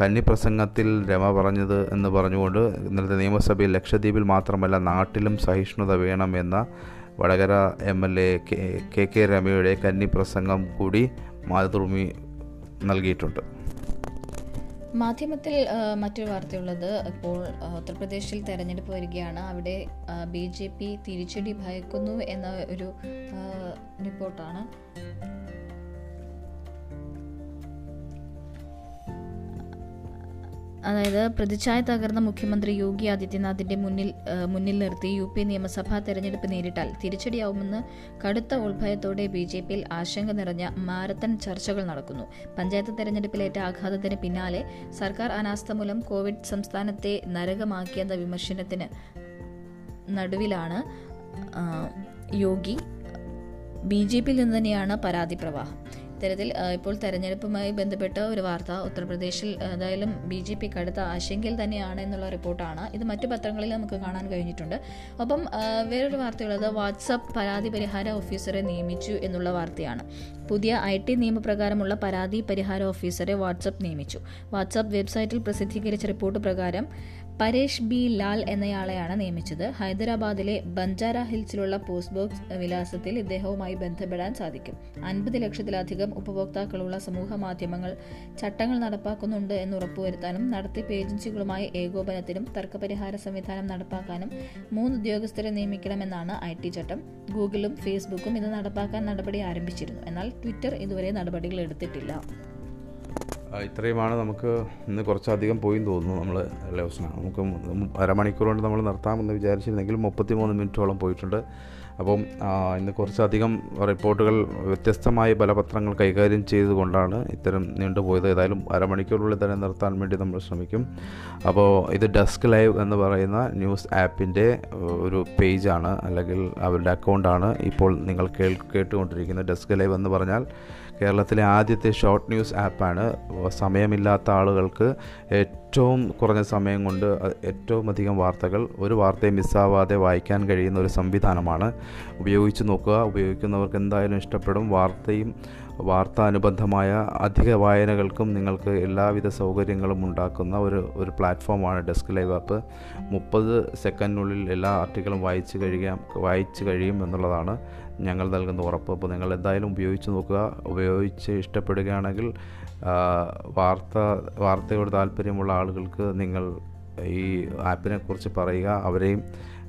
കന്നിപ്രസംഗത്തിൽ രമ പറഞ്ഞത് എന്ന് പറഞ്ഞുകൊണ്ട് ഇന്നലത്തെ നിയമസഭയിൽ ലക്ഷദ്വീപിൽ മാത്രമല്ല നാട്ടിലും സഹിഷ്ണുത വേണമെന്ന Vadakara M L A K K രമയുടെ കന്നിപ്രസംഗം കൂടി മാതൃഭൂമി നൽകിയിട്ടുണ്ട്. മാധ്യമത്തിൽ മറ്റൊരു വാർത്തയുള്ളത് ഇപ്പോൾ ഉത്തർപ്രദേശിൽ തെരഞ്ഞെടുപ്പ് വരികയാണ്. അവിടെ ബി ജെ പി തിരിച്ചടി ഭയക്കുന്നു എന്ന ഒരു റിപ്പോർട്ടാണ്. അതായത് പ്രതിച്ഛായ തകർന്ന മുഖ്യമന്ത്രി യോഗി ആദിത്യനാഥിന്റെ മുന്നിൽ മുന്നിൽ നിർത്തി യു പി നിയമസഭാ തെരഞ്ഞെടുപ്പ് നേരിട്ടാൽ തിരിച്ചടിയാവുമെന്ന് കടുത്ത ഉൾഭയത്തോടെ ബി ജെ പിയിൽ ആശങ്ക നിറഞ്ഞ മാരത്തൺ ചർച്ചകൾ നടക്കുന്നു. പഞ്ചായത്ത് തെരഞ്ഞെടുപ്പിലേറ്റ ആഘാതത്തിന് പിന്നാലെ സർക്കാർ അനാസ്ഥ മൂലം കോവിഡ് സംസ്ഥാനത്തെ നരകമാക്കിയെന്ന വിമർശനത്തിന് നടുവിലാണ് യോഗി ബി ജെ പിയിൽ നിന്ന് തന്നെയാണ് പരാതി പ്രവാഹം. ഇത്തരത്തിൽ ഇപ്പോൾ തെരഞ്ഞെടുപ്പുമായി ബന്ധപ്പെട്ട ഒരു വാർത്ത ഉത്തർപ്രദേശിൽ ഏതായാലും ബി ജെ പി കടുത്ത ആശങ്കയിൽ തന്നെയാണ് എന്നുള്ള റിപ്പോർട്ടാണ്. ഇത് മറ്റു പത്രങ്ങളിൽ നമുക്ക് കാണാൻ കഴിഞ്ഞിട്ടുണ്ട്. ഒപ്പം വേറൊരു വാർത്തയുള്ളത് വാട്സപ്പ് പരാതി പരിഹാര ഓഫീസറെ നിയമിച്ചു എന്നുള്ള വാർത്തയാണ്. പുതിയ ഐ ടി നിയമപ്രകാരമുള്ള പരാതി പരിഹാര ഓഫീസറെ വാട്സപ്പ് നിയമിച്ചു. വാട്സപ്പ് വെബ്സൈറ്റിൽ പ്രസിദ്ധീകരിച്ച റിപ്പോർട്ട് പ്രകാരം പരേഷ് ബി. ലാൽ എന്നയാളെയാണ് നിയമിച്ചത്. ഹൈദരാബാദിലെ ബഞ്ചാര ഹിൽസിലുള്ള പോസ്റ്റ് ബോക്സ് വിലാസത്തിൽ ഇദ്ദേഹവുമായി ബന്ധപ്പെടാൻ സാധിക്കും. അൻപത് ലക്ഷത്തിലധികം ഉപഭോക്താക്കളുള്ള സമൂഹ മാധ്യമങ്ങൾ ചട്ടങ്ങൾ നടപ്പാക്കുന്നുണ്ട് എന്ന് ഉറപ്പുവരുത്താനും നടത്തിപ്പ് ഏജൻസികളുമായി ഏകോപനത്തിനും തർക്കപരിഹാര സംവിധാനം നടപ്പാക്കാനും മൂന്ന് ഉദ്യോഗസ്ഥരെ നിയമിക്കണമെന്നാണ് ഐ ടി ചട്ടം. ഗൂഗിളും ഫേസ്ബുക്കും ഇത് നടപ്പാക്കാൻ നടപടി ആരംഭിച്ചിരുന്നു. എന്നാൽ ട്വിറ്റർ ഇതുവരെ നടപടികൾ എടുത്തിട്ടില്ല. ഇത്രയുമാണ് നമുക്ക് ഇന്ന് കുറച്ചധികം പോയി തോന്നുന്നു നമ്മൾ ലവസന നമുക്ക് അരമണിക്കൂർ കൊണ്ട് നമ്മൾ നിർത്താമെന്ന് വിചാരിച്ചിരുന്നെങ്കിൽ മുപ്പത്തി മൂന്ന് മിനിറ്റോളം പോയിട്ടുണ്ട്. അപ്പം ഇന്ന് കുറച്ചധികം റിപ്പോർട്ടുകൾ വ്യത്യസ്തമായ പല പത്രങ്ങൾ കൈകാര്യം ചെയ്തുകൊണ്ടാണ് ഇത്തരം നീണ്ടുപോയത്. ഏതായാലും അരമണിക്കൂറിനുള്ളിൽ തന്നെ നിർത്താൻ വേണ്ടി നമ്മൾ ശ്രമിക്കും. അപ്പോൾ ഇത് ഡെസ്ക് ലൈവ് എന്ന് പറയുന്ന ന്യൂസ് ആപ്പിന്റെ ഒരു പേജാണ്. അല്ലെങ്കിൽ അവരുടെ അക്കൗണ്ടാണ് ഇപ്പോൾ നിങ്ങൾ കേൾ കേട്ടുകൊണ്ടിരിക്കുന്നത്. ഡെസ്ക് ലൈവ് എന്ന് പറഞ്ഞാൽ കേരളത്തിലെ ആദ്യത്തെ ഷോർട്ട് ന്യൂസ് ആപ്പാണ്. സമയമില്ലാത്ത ആളുകൾക്ക് ഏറ്റവും കുറഞ്ഞ സമയം കൊണ്ട് ഏറ്റവും അധികം വാർത്തകൾ ഒരു വാർത്തയും മിസ്സാവാതെ വായിക്കാൻ കഴിയുന്ന ഒരു സംവിധാനമാണ്. ഉപയോഗിച്ച് നോക്കുക. ഉപയോഗിക്കുന്നവർക്ക് എന്തായാലും ഇഷ്ടപ്പെടും. വാർത്തയും വാർത്താനുബന്ധമായ അധിക വായനകൾക്കും നിങ്ങൾക്ക് എല്ലാവിധ സൗകര്യങ്ങളും ഉണ്ടാക്കുന്ന ഒരു ഒരു പ്ലാറ്റ്ഫോമാണ് ഡെസ്ക് ലൈവ് ആപ്പ്. മുപ്പത് സെക്കൻഡിനുള്ളിൽ എല്ലാ ആർട്ടിക്കളും വായിച്ച് കഴിയാം വായിച്ച് കഴിയും എന്നുള്ളതാണ്. ഞങ്ങൾ നൽകുന്ന ഉറപ്പ്. അപ്പോൾ നിങ്ങൾ എന്തായാലും ഉപയോഗിച്ച് നോക്കുക. ഉപയോഗിച്ച് ഇഷ്ടപ്പെടുകയാണെങ്കിൽ വാർത്ത വാർത്തയോട് താല്പര്യമുള്ള ആളുകൾക്ക് നിങ്ങൾ ഈ ആപ്പിനെക്കുറിച്ച് പറയുക. അവരെയും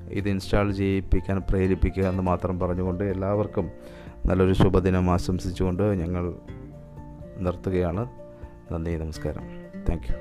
ഇത് ഇൻസ്റ്റാൾ ചെയ്യിപ്പിക്കാൻ പ്രേരിപ്പിക്കുക എന്ന് മാത്രം പറഞ്ഞുകൊണ്ട് എല്ലാവർക്കും നല്ലൊരു ശുഭദിനം ആശംസിച്ചുകൊണ്ട് ഞങ്ങൾ നിർത്തുകയാണ്. നന്ദി നമസ്കാരം. Thank you.